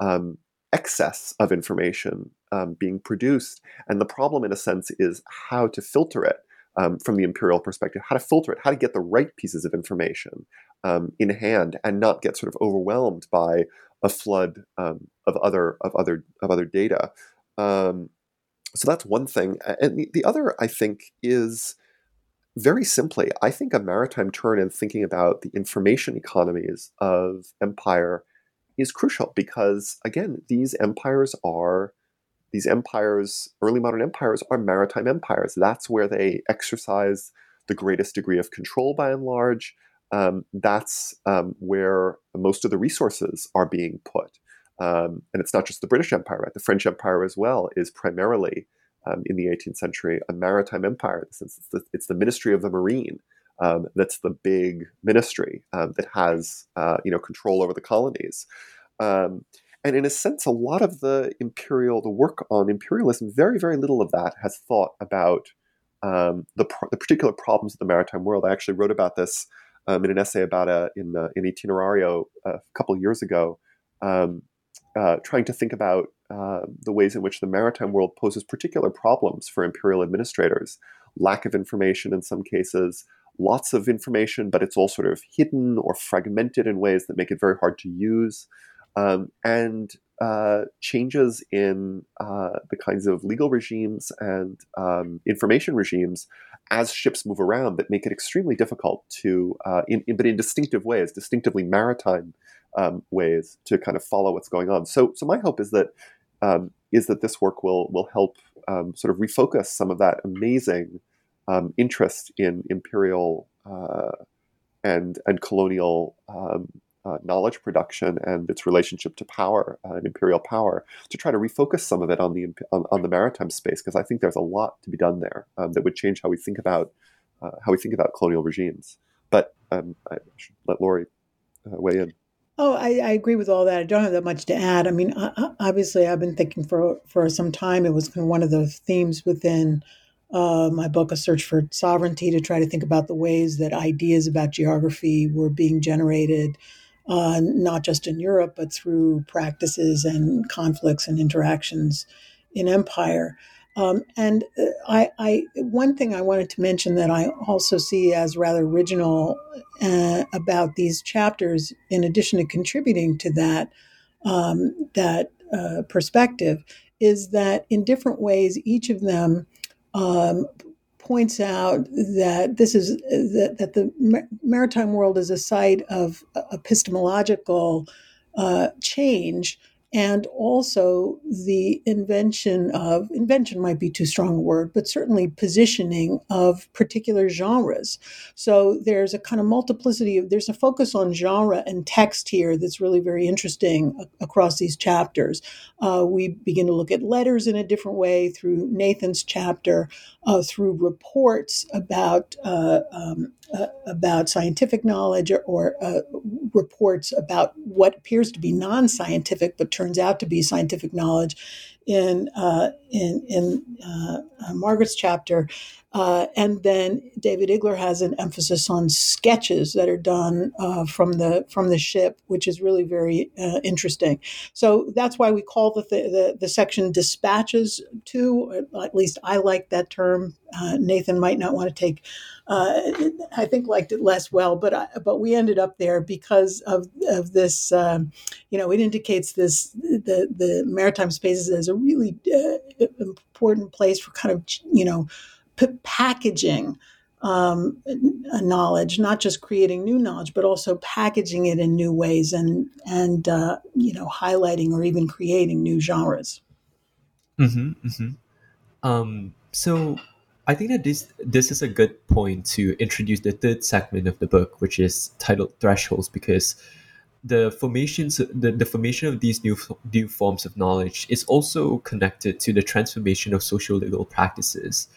um, excess of information um, being produced. And the problem, in a sense, is how to filter it um, from the imperial perspective, how to filter it, how to get the right pieces of information um, in hand and not get sort of overwhelmed by a flood um, of other of other of other data. So that's one thing. And the, the other, I think, is very simply, I think a maritime turn in thinking about the information economies of empire is crucial because, again, these empires are these empires, early modern empires, are maritime empires. That's where they exercise the greatest degree of control by and large. Um, that's um, where most of the resources are being put. Um, and it's not just the British Empire, right? The French Empire as well is primarily um, in the 18th century, a maritime empire. It's the, it's the Ministry of the Marine um, that's the big ministry um, that has uh, you know control over the colonies. Um, and in a sense, a lot of the imperial, the work on imperialism, very, very little of that has thought about um, the, the particular problems of the maritime world. I actually wrote about this in an essay about a in uh, in Itinerario a couple years ago, um, uh, trying to think about uh, the ways in which the maritime world poses particular problems for imperial administrators. Lack of information in some cases, lots of information, but it's all sort of hidden or fragmented in ways that make it very hard to use. Um, and uh, changes in uh, the kinds of legal regimes and um, information regimes as ships move around that make it extremely difficult to, uh, in, in, but in distinctive ways, distinctively maritime um, ways to kind of follow what's going on. So, so my hope is that um, is that this work will will help um, sort of refocus some of that amazing um, interest in imperial uh, and and colonial um, uh, knowledge production and its relationship to power uh, and imperial power to try to refocus some of it on the on, on the maritime space because I think there's a lot to be done there um, that would change how we think about uh, how we think about colonial regimes. But um, I should let Laurie uh, weigh in. Oh, I, I, agree with all that. I don't have that much to add. I mean, obviously, I've been thinking for for some time. It was kind of one of the themes within uh, my book, A Search for Sovereignty, to try to think about the ways that ideas about geography were being generated, uh, not just in Europe, but through practices and conflicts and interactions in empire. Um, and uh, I, I, one thing I wanted to mention that I also see as rather original uh, about these chapters, in addition to contributing to that um, that uh, perspective, is that in different ways, each of them um, points out that this is that, that the maritime world is a site of epistemological uh, change and also the invention of invention might be too strong a word but certainly positioning of particular genres. So there's a kind of multiplicity of there's a focus on genre and text here that's really very interesting across these chapters. Uh, we begin to look at letters in a different way through nathan's chapter uh, through reports about uh, um, uh, about scientific knowledge or, or uh, reports about what appears to be non-scientific but turns out to be scientific knowledge in uh, in, in uh, uh, Margaret's chapter, uh, and then David Igler has an emphasis on sketches that are done uh, from the from the ship, which is really very uh, interesting. So that's why we call the, the, the section dispatches too. At least I like that term. Nathan might not want to take. I think liked it less well, but I, but we ended up there because of of this. Um, you know, it indicates this the the maritime spaces as a really uh, important place for kind of you know p- packaging um, knowledge, not just creating new knowledge, but also packaging it in new ways and and uh, you know highlighting or even creating new genres. Mm-hmm, mm-hmm. Um, so I think that this this is a good point to introduce the third segment of the book, which is titled Thresholds, because the formations the, the formation of these new new forms of knowledge is also connected to the transformation of social legal practices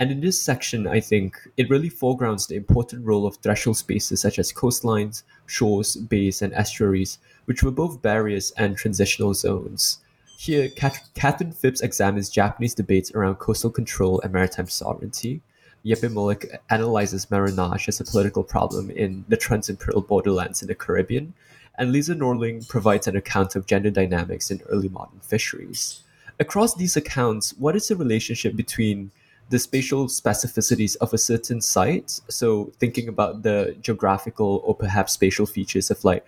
and in this section i think it really foregrounds the important role of threshold spaces such as coastlines shores bays and estuaries which were both barriers and transitional zones. Here Catherine Phipps examines japanese debates around coastal control and maritime sovereignty. Jeppe Mulich analyzes marronage as a political problem in the trans-imperial borderlands in the Caribbean, and Lisa Norling provides an account of gender dynamics in early modern fisheries. Across these accounts, what is the relationship between the spatial specificities of a certain site? So, thinking about the geographical or perhaps spatial features of like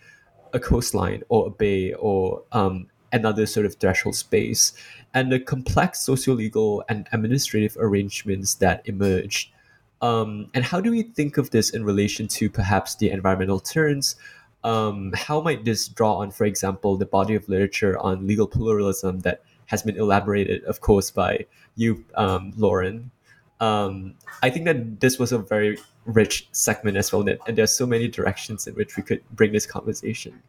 a coastline or a bay or um, another sort of threshold space, and the complex socio-legal and administrative arrangements that emerge. Um, and how do we think of this in relation to perhaps the environmental turns um, how might this draw on, for example, the body of literature on legal pluralism that has been elaborated, of course, by you, um, Lauren? Um, I think that this was a very rich segment as well, and there's so many directions in which we could bring this conversation.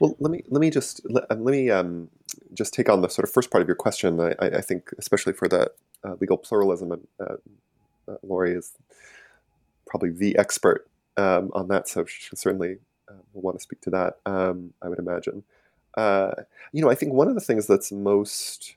Well, let me let me just let, uh, let me um, just take on the sort of first part of your question. I, I think, especially for the uh, legal pluralism, and uh, uh, Laurie is probably the expert um, on that, so she certainly uh, will want to speak to that. Um, I would imagine. Uh, you know, I think one of the things that's most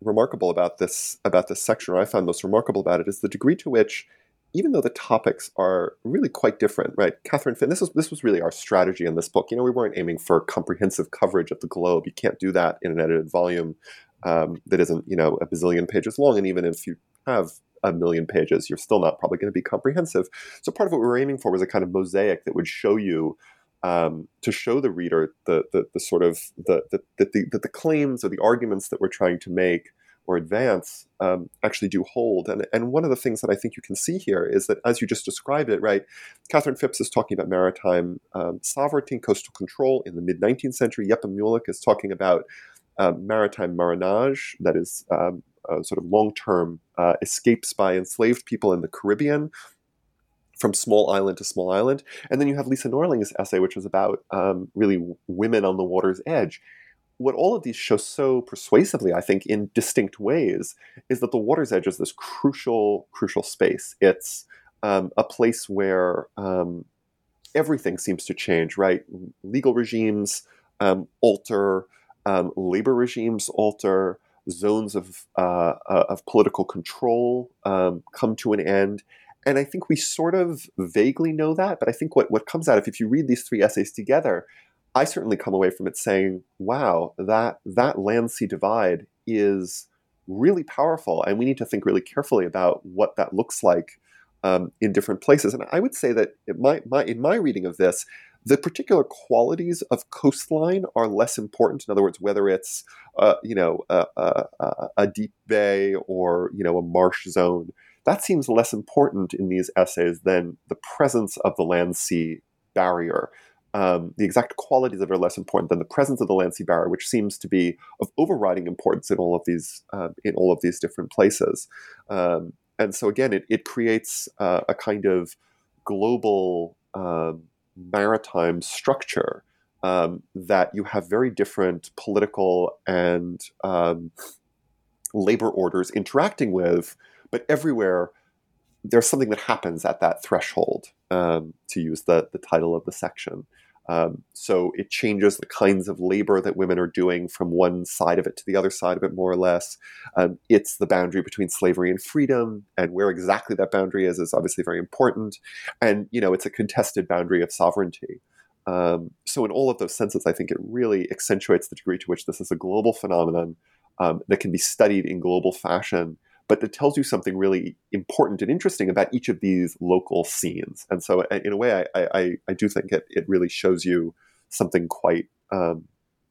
remarkable about this about this section, or I found most remarkable about it, is the degree to which, even though the topics are really quite different, right? Catherine Finn, this was this was really our strategy in this book. You know, we weren't aiming for comprehensive coverage of the globe. You can't do that in an edited volume um, that isn't, you know, a bazillion pages long. And even if you have a million pages, you're still not probably going to be comprehensive. So part of what we were aiming for was a kind of mosaic that would show you um, to show the reader the the, the sort of the the, the the, claims or the arguments that we're trying to make or advance um, actually do hold. And, and one of the things that I think you can see here is that, as you just described it, right, Catherine Phipps is talking about maritime um, sovereignty and coastal control in the mid 19th century. Jeppe Mulich is talking about um, maritime marronage, that is uh, sort of long term uh, escapes by enslaved people in the Caribbean from small island to small island. And then you have Lisa Norling's essay, which was about um, really women on the water's edge. What all of these show so persuasively, I think, in distinct ways, is that the water's edge is this crucial, crucial space. It's um, a place where um, everything seems to change, right? Legal regimes um, alter, um, labor regimes alter, zones of uh, uh, of political control um, come to an end. And I think we sort of vaguely know that, but I think what, what comes out of if you read these three essays together, I certainly come away from it saying, wow, that that land sea divide is really powerful, and we need to think really carefully about what that looks like um, in different places. And I would say that my, my, in my reading of this, the particular qualities of coastline are less important. In other words, whether it's uh, you know a, a, a, deep bay or you know a marsh zone, that seems less important in these essays than the presence of the land sea barrier. Um, the exact qualities of it are less important than the presence of the land sea barrier, which seems to be of overriding importance in all of these uh, in all of these different places. Um, and so again, it, it creates uh, a kind of global um, maritime structure um, that you have very different political and um, labor orders interacting with, but everywhere there's something that happens at that threshold, um, to use the, the title of the section. Um, so it changes the kinds of labor that women are doing from one side of it to the other side of it, more or less. Um, it's the boundary between slavery and freedom, and where exactly that boundary is is obviously very important. And you know, it's a contested boundary of sovereignty. Um, so in all of those senses, I think it really accentuates the degree to which this is a global phenomenon um, that can be studied in global fashion but it tells you something really important and interesting about each of these local scenes. And so, in a way, I, I, I do think it, it really shows you something quite um,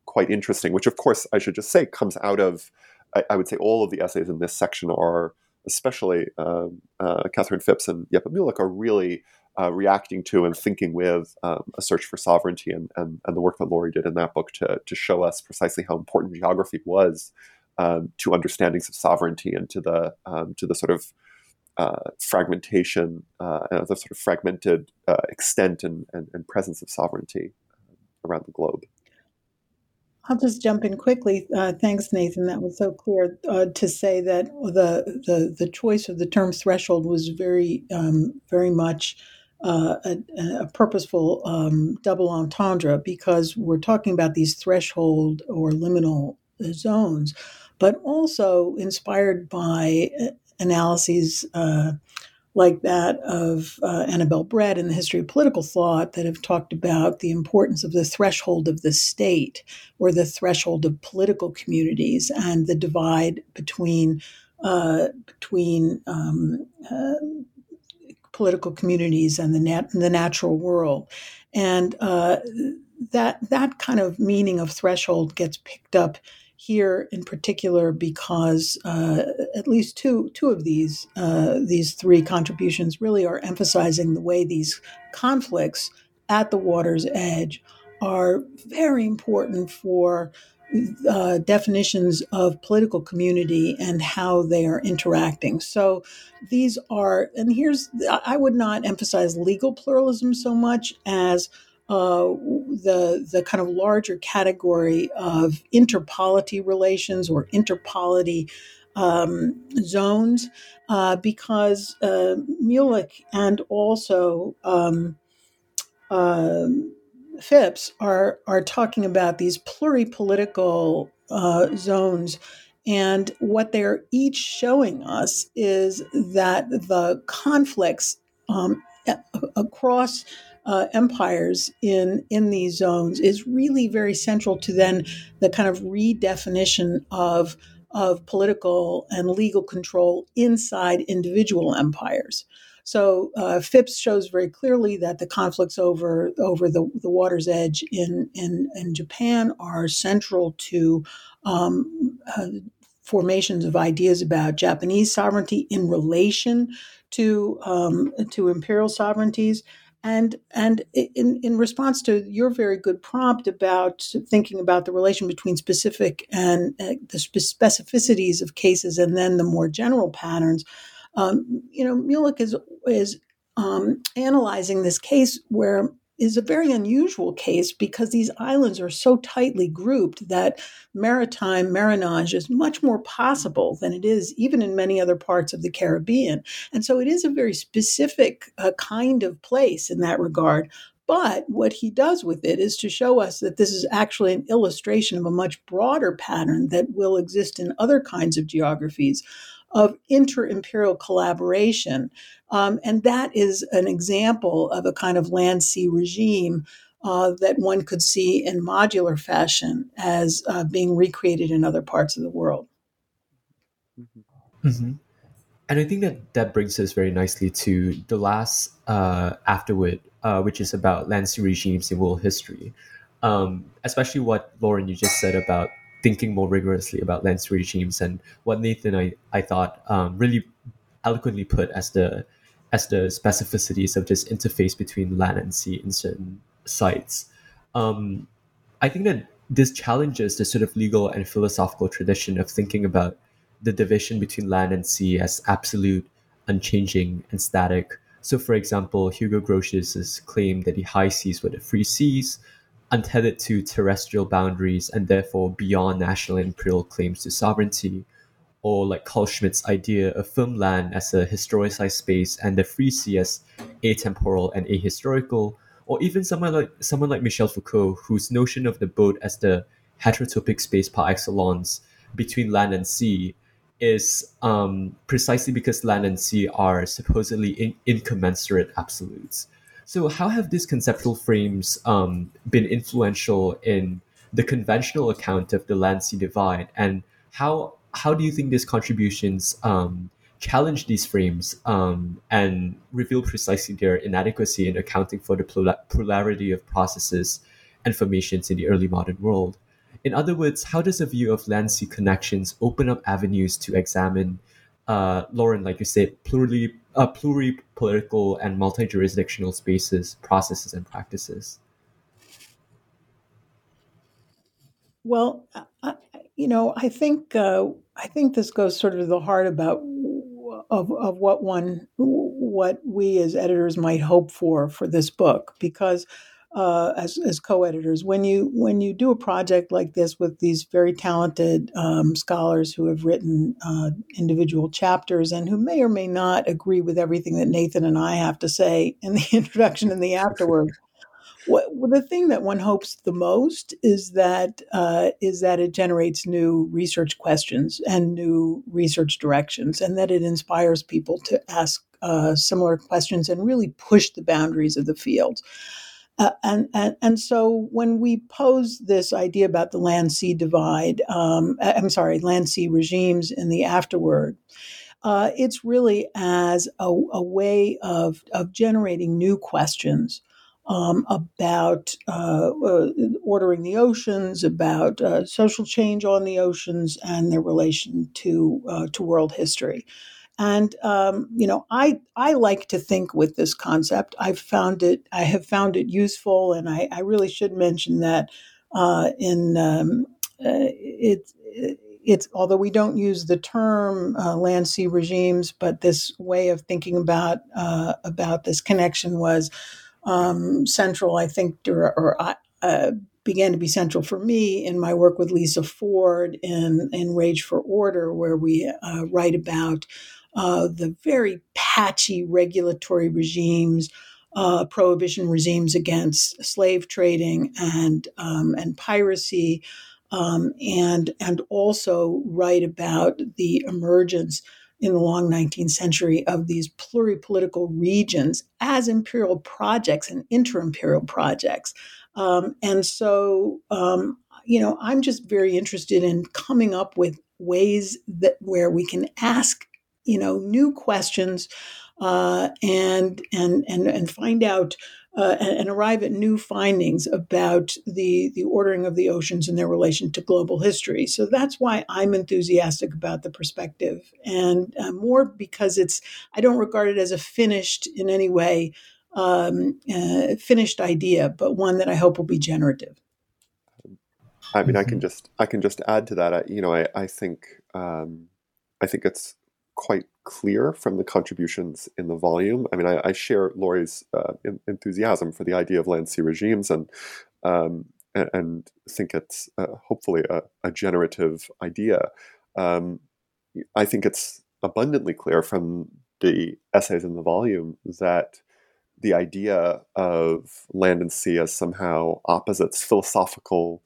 quite interesting, which, of course, I should just say comes out of, I, I would say, all of the essays in this section are, especially um, uh, Catherine Phipps and Jeppe Mulich, are really uh, reacting to and thinking with um, a search for sovereignty and, and, and, the work that Laurie did in that book to, to show us precisely how important geography was um, to understandings of sovereignty and to the um, to the sort of uh, fragmentation, uh, the sort of fragmented uh, extent and, and, and, presence of sovereignty uh, around the globe. I'll just jump in quickly. Uh, thanks, Nathan. That was so clear uh, to say that the, the the choice of the term threshold was very um, very much. A, a, purposeful um, double entendre because we're talking about these threshold or liminal zones, but also inspired by uh, analyses uh, like that of uh, Annabel Brett in the history of political thought that have talked about the importance of the threshold of the state or the threshold of political communities and the divide between uh, between um, uh, political communities and the nat- the natural world, and uh, that that kind of meaning of threshold gets picked up here in particular because uh, at least two two of these uh, these three contributions really are emphasizing the way these conflicts at the water's edge are very important for uh, definitions of political community and how they are interacting. So these are, and here's, I would not emphasize legal pluralism so much as uh, the the kind of larger category of interpolity relations or interpolity um, zones, uh, because uh, Mulich and also um, um, Phipps are are talking about these pluripolitical uh, zones. And what they're each showing us is that the conflicts um, across uh, empires in in these zones is really very central to then the kind of redefinition of of political and legal control inside individual empires. So uh, Phipps shows very clearly that the conflicts over over the, the water's edge in, in, in Japan are central to um, uh, formations of ideas about Japanese sovereignty in relation to um, to imperial sovereignties. And and in, in response to your very good prompt about thinking about the relation between specific and uh, the specificities of cases and then the more general patterns, um, you know, Mulich is is um, analyzing this case where is a very unusual case because these islands are so tightly grouped that maritime marronage is much more possible than it is even in many other parts of the Caribbean. And so it is a very specific uh, kind of place in that regard. But what he does with it is to show us that this is actually an illustration of a much broader pattern that will exist in other kinds of geographies of inter imperial collaboration. Um, and that is an example of a kind of land sea regime uh, that one could see in modular fashion as uh, being recreated in other parts of the world. Mm-hmm. and I think that that brings us very nicely to the last uh, afterword, uh, which is about land sea regimes in world history. Um, especially what Lauren you just said about thinking more rigorously about land regimes, and what Nathan I I thought um, really eloquently put as the as the specificities of this interface between land and sea in certain sites. Um, I think that this challenges the sort of legal and philosophical tradition of thinking about the division between land and sea as absolute, unchanging, and static. So, for example, Hugo Grotius's claim that the high seas were the free seas, untethered to terrestrial boundaries and therefore beyond national and imperial claims to sovereignty, or like Carl Schmitt's idea of firm land as a historicized space and the free sea as atemporal and ahistorical, or even someone like someone like Michel Foucault, whose notion of the boat as the heterotopic space par excellence between land and sea is um, precisely because land and sea are supposedly in- incommensurate absolutes. So, how have these conceptual frames um, been influential in the conventional account of the land sea divide, and how how do you think these contributions um, challenge these frames um, and reveal precisely their inadequacy in accounting for the plurality of processes and formations in the early modern world? In other words, how does a view of land sea connections open up avenues to examine, uh, Lauren, like you said, plurally, uh, pluripolitical and multi jurisdictional spaces, processes, and practices? Well, I, you know, I think uh, I think this goes sort of to the heart about of of what one what we as editors might hope for for this book because uh, as as co-editors when you when you do a project like this with these very talented um, scholars who have written uh, individual chapters and who may or may not agree with everything that Nathan and I have to say in the introduction and the afterward what, the thing that one hopes the most is that uh, is that it generates new research questions and new research directions, and that it inspires people to ask uh, similar questions and really push the boundaries of the field. Uh, and, and and so when we pose this idea about the land sea divide, um, I'm sorry, land sea regimes in the afterword, uh, it's really as a, a, way of of generating new questions um, about uh, uh, ordering the oceans, about uh, social change on the oceans, and their relation to to world history. And um, you know, I I like to think with this concept. I've found it. I have found it useful, and I, I really should mention that uh, in um, uh, it, it it's although we don't use the term uh, land sea regimes, but this way of thinking about uh, about this connection was um, central, I think, or, or uh, began to be central for me in my work with Lisa Ford in, in Rage for Order, where we uh, write about uh, the very patchy regulatory regimes. Uh, prohibition regimes against slave trading and um, and piracy, um, and and also write about the emergence in the long 19th century of these pluripolitical regions as imperial projects and inter-imperial projects. Um, and so, um, you know, I'm just very interested in coming up with ways that where we can ask, you know, new questions uh, and and and and find out uh, and, and, arrive at new findings about the, the ordering of the oceans and their relation to global history. So that's why I'm enthusiastic about the perspective, and uh, more because it's I don't regard it as a finished in any way um, uh, finished idea, but one that I hope will be generative. I mean, I can mm-hmm. just I can just add to that. I, you know, I I think um, I think it's quite clear from the contributions in the volume. I mean, I, I share Laurie's uh, enthusiasm for the idea of land sea regimes and um, and, and, think it's uh, hopefully a, a, generative idea. Um, I think it's abundantly clear from the essays in the volume that the idea of land and sea as somehow opposites, philosophical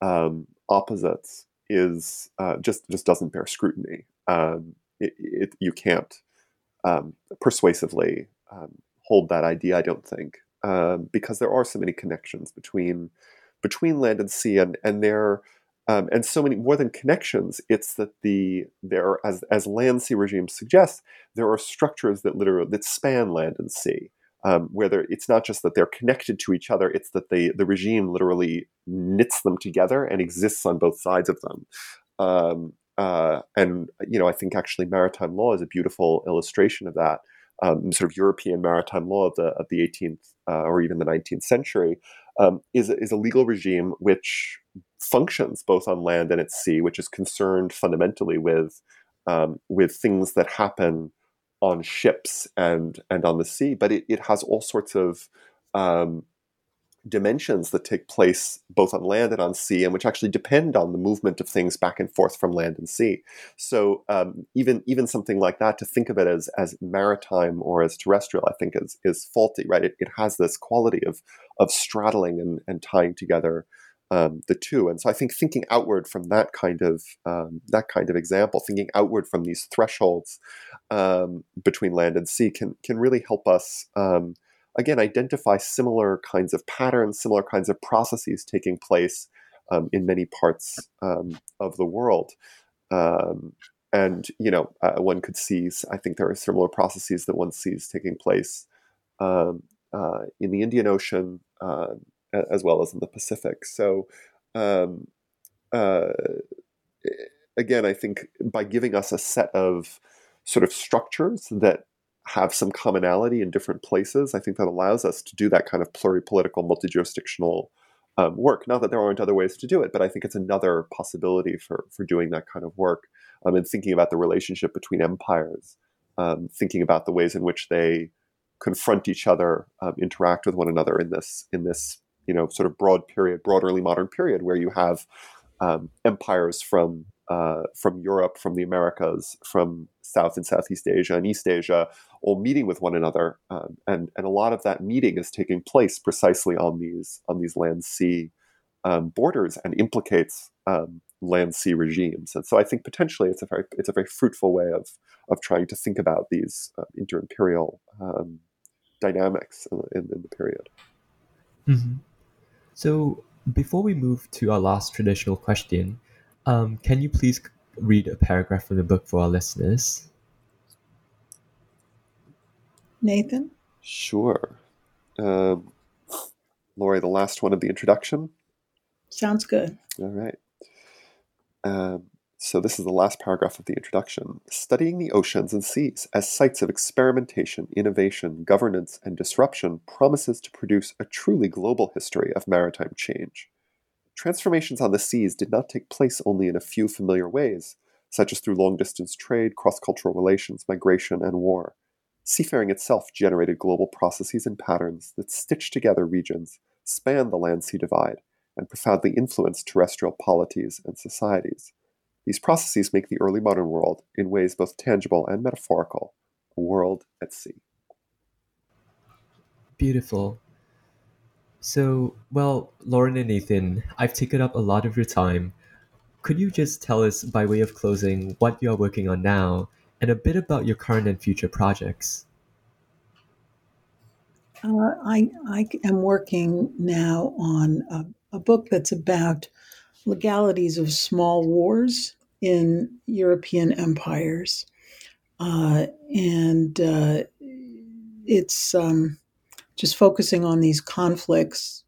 um, opposites, is uh, just just doesn't bear scrutiny. Um, it, it, you can't um, persuasively um, hold that idea. I don't think um, because there are so many connections between between land and sea, and and they're Um, and so many more than connections, it's that the there as as land sea regimes suggest, there are structures that literally that span land and sea. Um, where it's not just that they're connected to each other, it's that the the regime literally knits them together and exists on both sides of them. Um, uh, and you know, I think actually maritime law is a beautiful illustration of that. Um, sort of European maritime law of the of the 18th uh, or even the 19th century um, is is a legal regime which functions both on land and at sea, which is concerned fundamentally with um, with things that happen on ships and and on the sea. But it, it has all sorts of um, dimensions that take place both on land and on sea, and which actually depend on the movement of things back and forth from land and sea. So um, even even something like that, to think of it as as maritime or as terrestrial, I think is is faulty, right? It, it has this quality of of straddling and, and tying together um, the two. And so I think thinking outward from that kind of um, that kind of example, thinking outward from these thresholds um, between land and sea, can can really help us um, again identify similar kinds of patterns, similar kinds of processes taking place um, in many parts um, of the world. and you know, uh, one could see. I think there are similar processes that one sees taking place uh, in the Indian Ocean, uh, as well as in the Pacific. So, um, uh, again, I think by giving us a set of sort of structures that have some commonality in different places, I think that allows us to do that kind of pluripolitical, multi-jurisdictional um, work. Not that there aren't other ways to do it, but I think it's another possibility for for doing that kind of work um, and thinking about the relationship between empires, um, thinking about the ways in which they confront each other, um, interact with one another in this in this you know sort of broad period, broad early modern period, where you have um, empires from uh, from Europe, from the Americas, from South and Southeast Asia and East Asia, all meeting with one another, um, and and a lot of that meeting is taking place precisely on these on these land sea um, borders and implicates um, land sea regimes. And so I think potentially it's a very it's a very fruitful way of of trying to think about these uh, inter-imperial um, dynamics in, in, in, the period. Mm-hmm. So before we move to our last traditional question, um, can you please read a paragraph from the book for our listeners? Nathan? Sure. Um, Lori, the last one of the introduction? Sounds good. All right. Um, so, this is the last paragraph of the introduction. Studying the oceans and seas as sites of experimentation, innovation, governance, and disruption promises to produce a truly global history of maritime change. Transformations on the seas did not take place only in a few familiar ways, such as through long distance trade, cross cultural relations, migration, and war. Seafaring itself generated global processes and patterns that stitched together regions, spanned the land sea divide, and profoundly influenced terrestrial polities and societies. These processes make the early modern world, in ways both tangible and metaphorical, a world at sea. Beautiful. So, well, Lauren and Nathan, I've taken up a lot of your time. Could you just tell us, by way of closing, what you are working on now and a bit about your current and future projects? Uh, I, I am working now on a, a book that's about legalities of small wars in European empires. Uh, and uh, it's um, just focusing on these conflicts,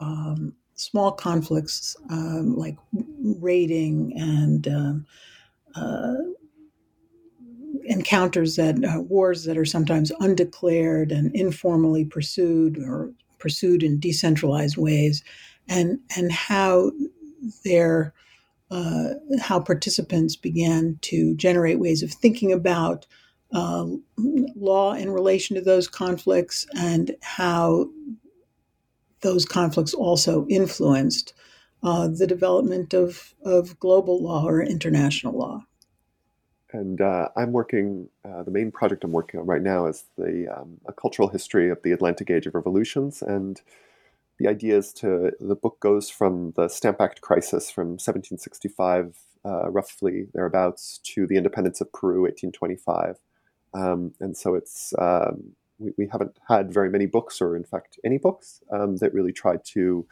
um, small conflicts um, like raiding and um, uh, encounters that uh, wars that are sometimes undeclared and informally pursued or pursued in decentralized ways, and and how they're uh, how participants began to generate ways of thinking about uh, law in relation to those conflicts and how those conflicts also influenced uh, the development of, of global law or international law. And uh, I'm working, uh, the main project I'm working on right now is the um, a cultural history of the Atlantic Age of Revolutions. And the idea is to the book goes from the Stamp Act crisis from 1765, uh, roughly thereabouts, to the independence of Peru, 1825. Um, and so it's um, we, we, haven't had very many books, or in fact any books, um, that really try to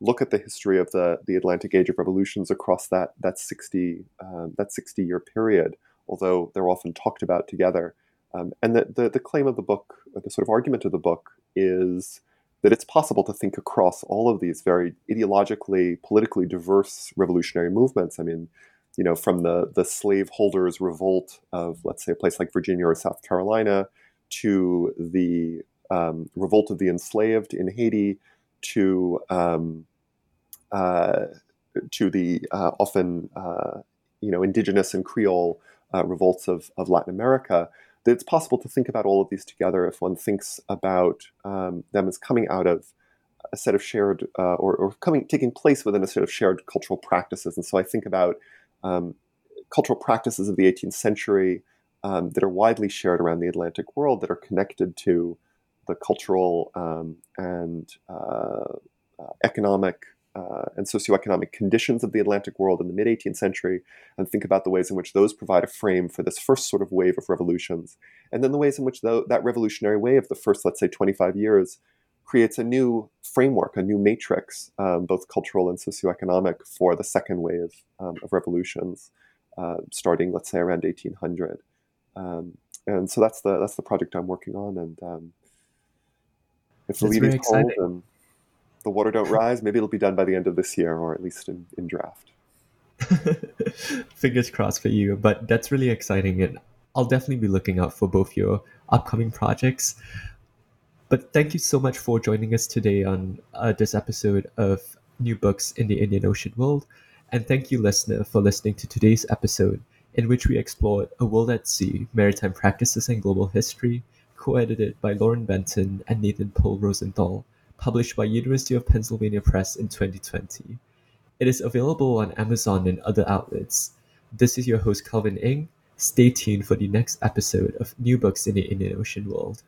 look at the history of the, the Atlantic Age of Revolutions across that that 60 um, that 60 year period, although they're often talked about together. Um, and the, the, the claim of the book, the sort of argument of the book, is that it's possible to think across all of these very ideologically, politically diverse revolutionary movements. I mean, you know, from the the slaveholders' revolt of, let's say, a place like Virginia or South Carolina, to the um, revolt of the enslaved in Haiti, to um, uh, to the uh, often uh, you know indigenous and Creole uh, revolts of, of Latin America, that it's possible to think about all of these together if one thinks about um, them as coming out of a set of shared uh, or, or, coming taking place within a set of shared cultural practices. And so I think about um, cultural practices of the 18th century um, that are widely shared around the Atlantic world that are connected to the cultural um, and uh, uh, economic uh, and socioeconomic conditions of the Atlantic world in the mid 18th century, and think about the ways in which those provide a frame for this first sort of wave of revolutions. And then the ways in which the, that revolutionary wave, of the first, let's say, 25 years, creates a new framework, a new matrix, um, both cultural and socioeconomic, for the second wave um, of revolutions, uh, starting, let's say, around 1800. Um, and so that's the that's the project I'm working on. And um, if the lead is cold and the water don't rise, maybe it'll be done by the end of this year, or at least in, in draft. Fingers crossed for you, but that's really exciting, and I'll definitely be looking out for both your upcoming projects. But thank you so much for joining us today on uh, this episode of New Books in the Indian Ocean World. And thank you, listener, for listening to today's episode, in which we explored A World at Sea Maritime Practices and Global History, co edited by Lauren Benton and Nathan Perl-Rosenthal published by University of Pennsylvania Press in 2020. It is available on Amazon and other outlets. This is your host, Calvin Ng. Stay tuned for the next episode of New Books in the Indian Ocean World.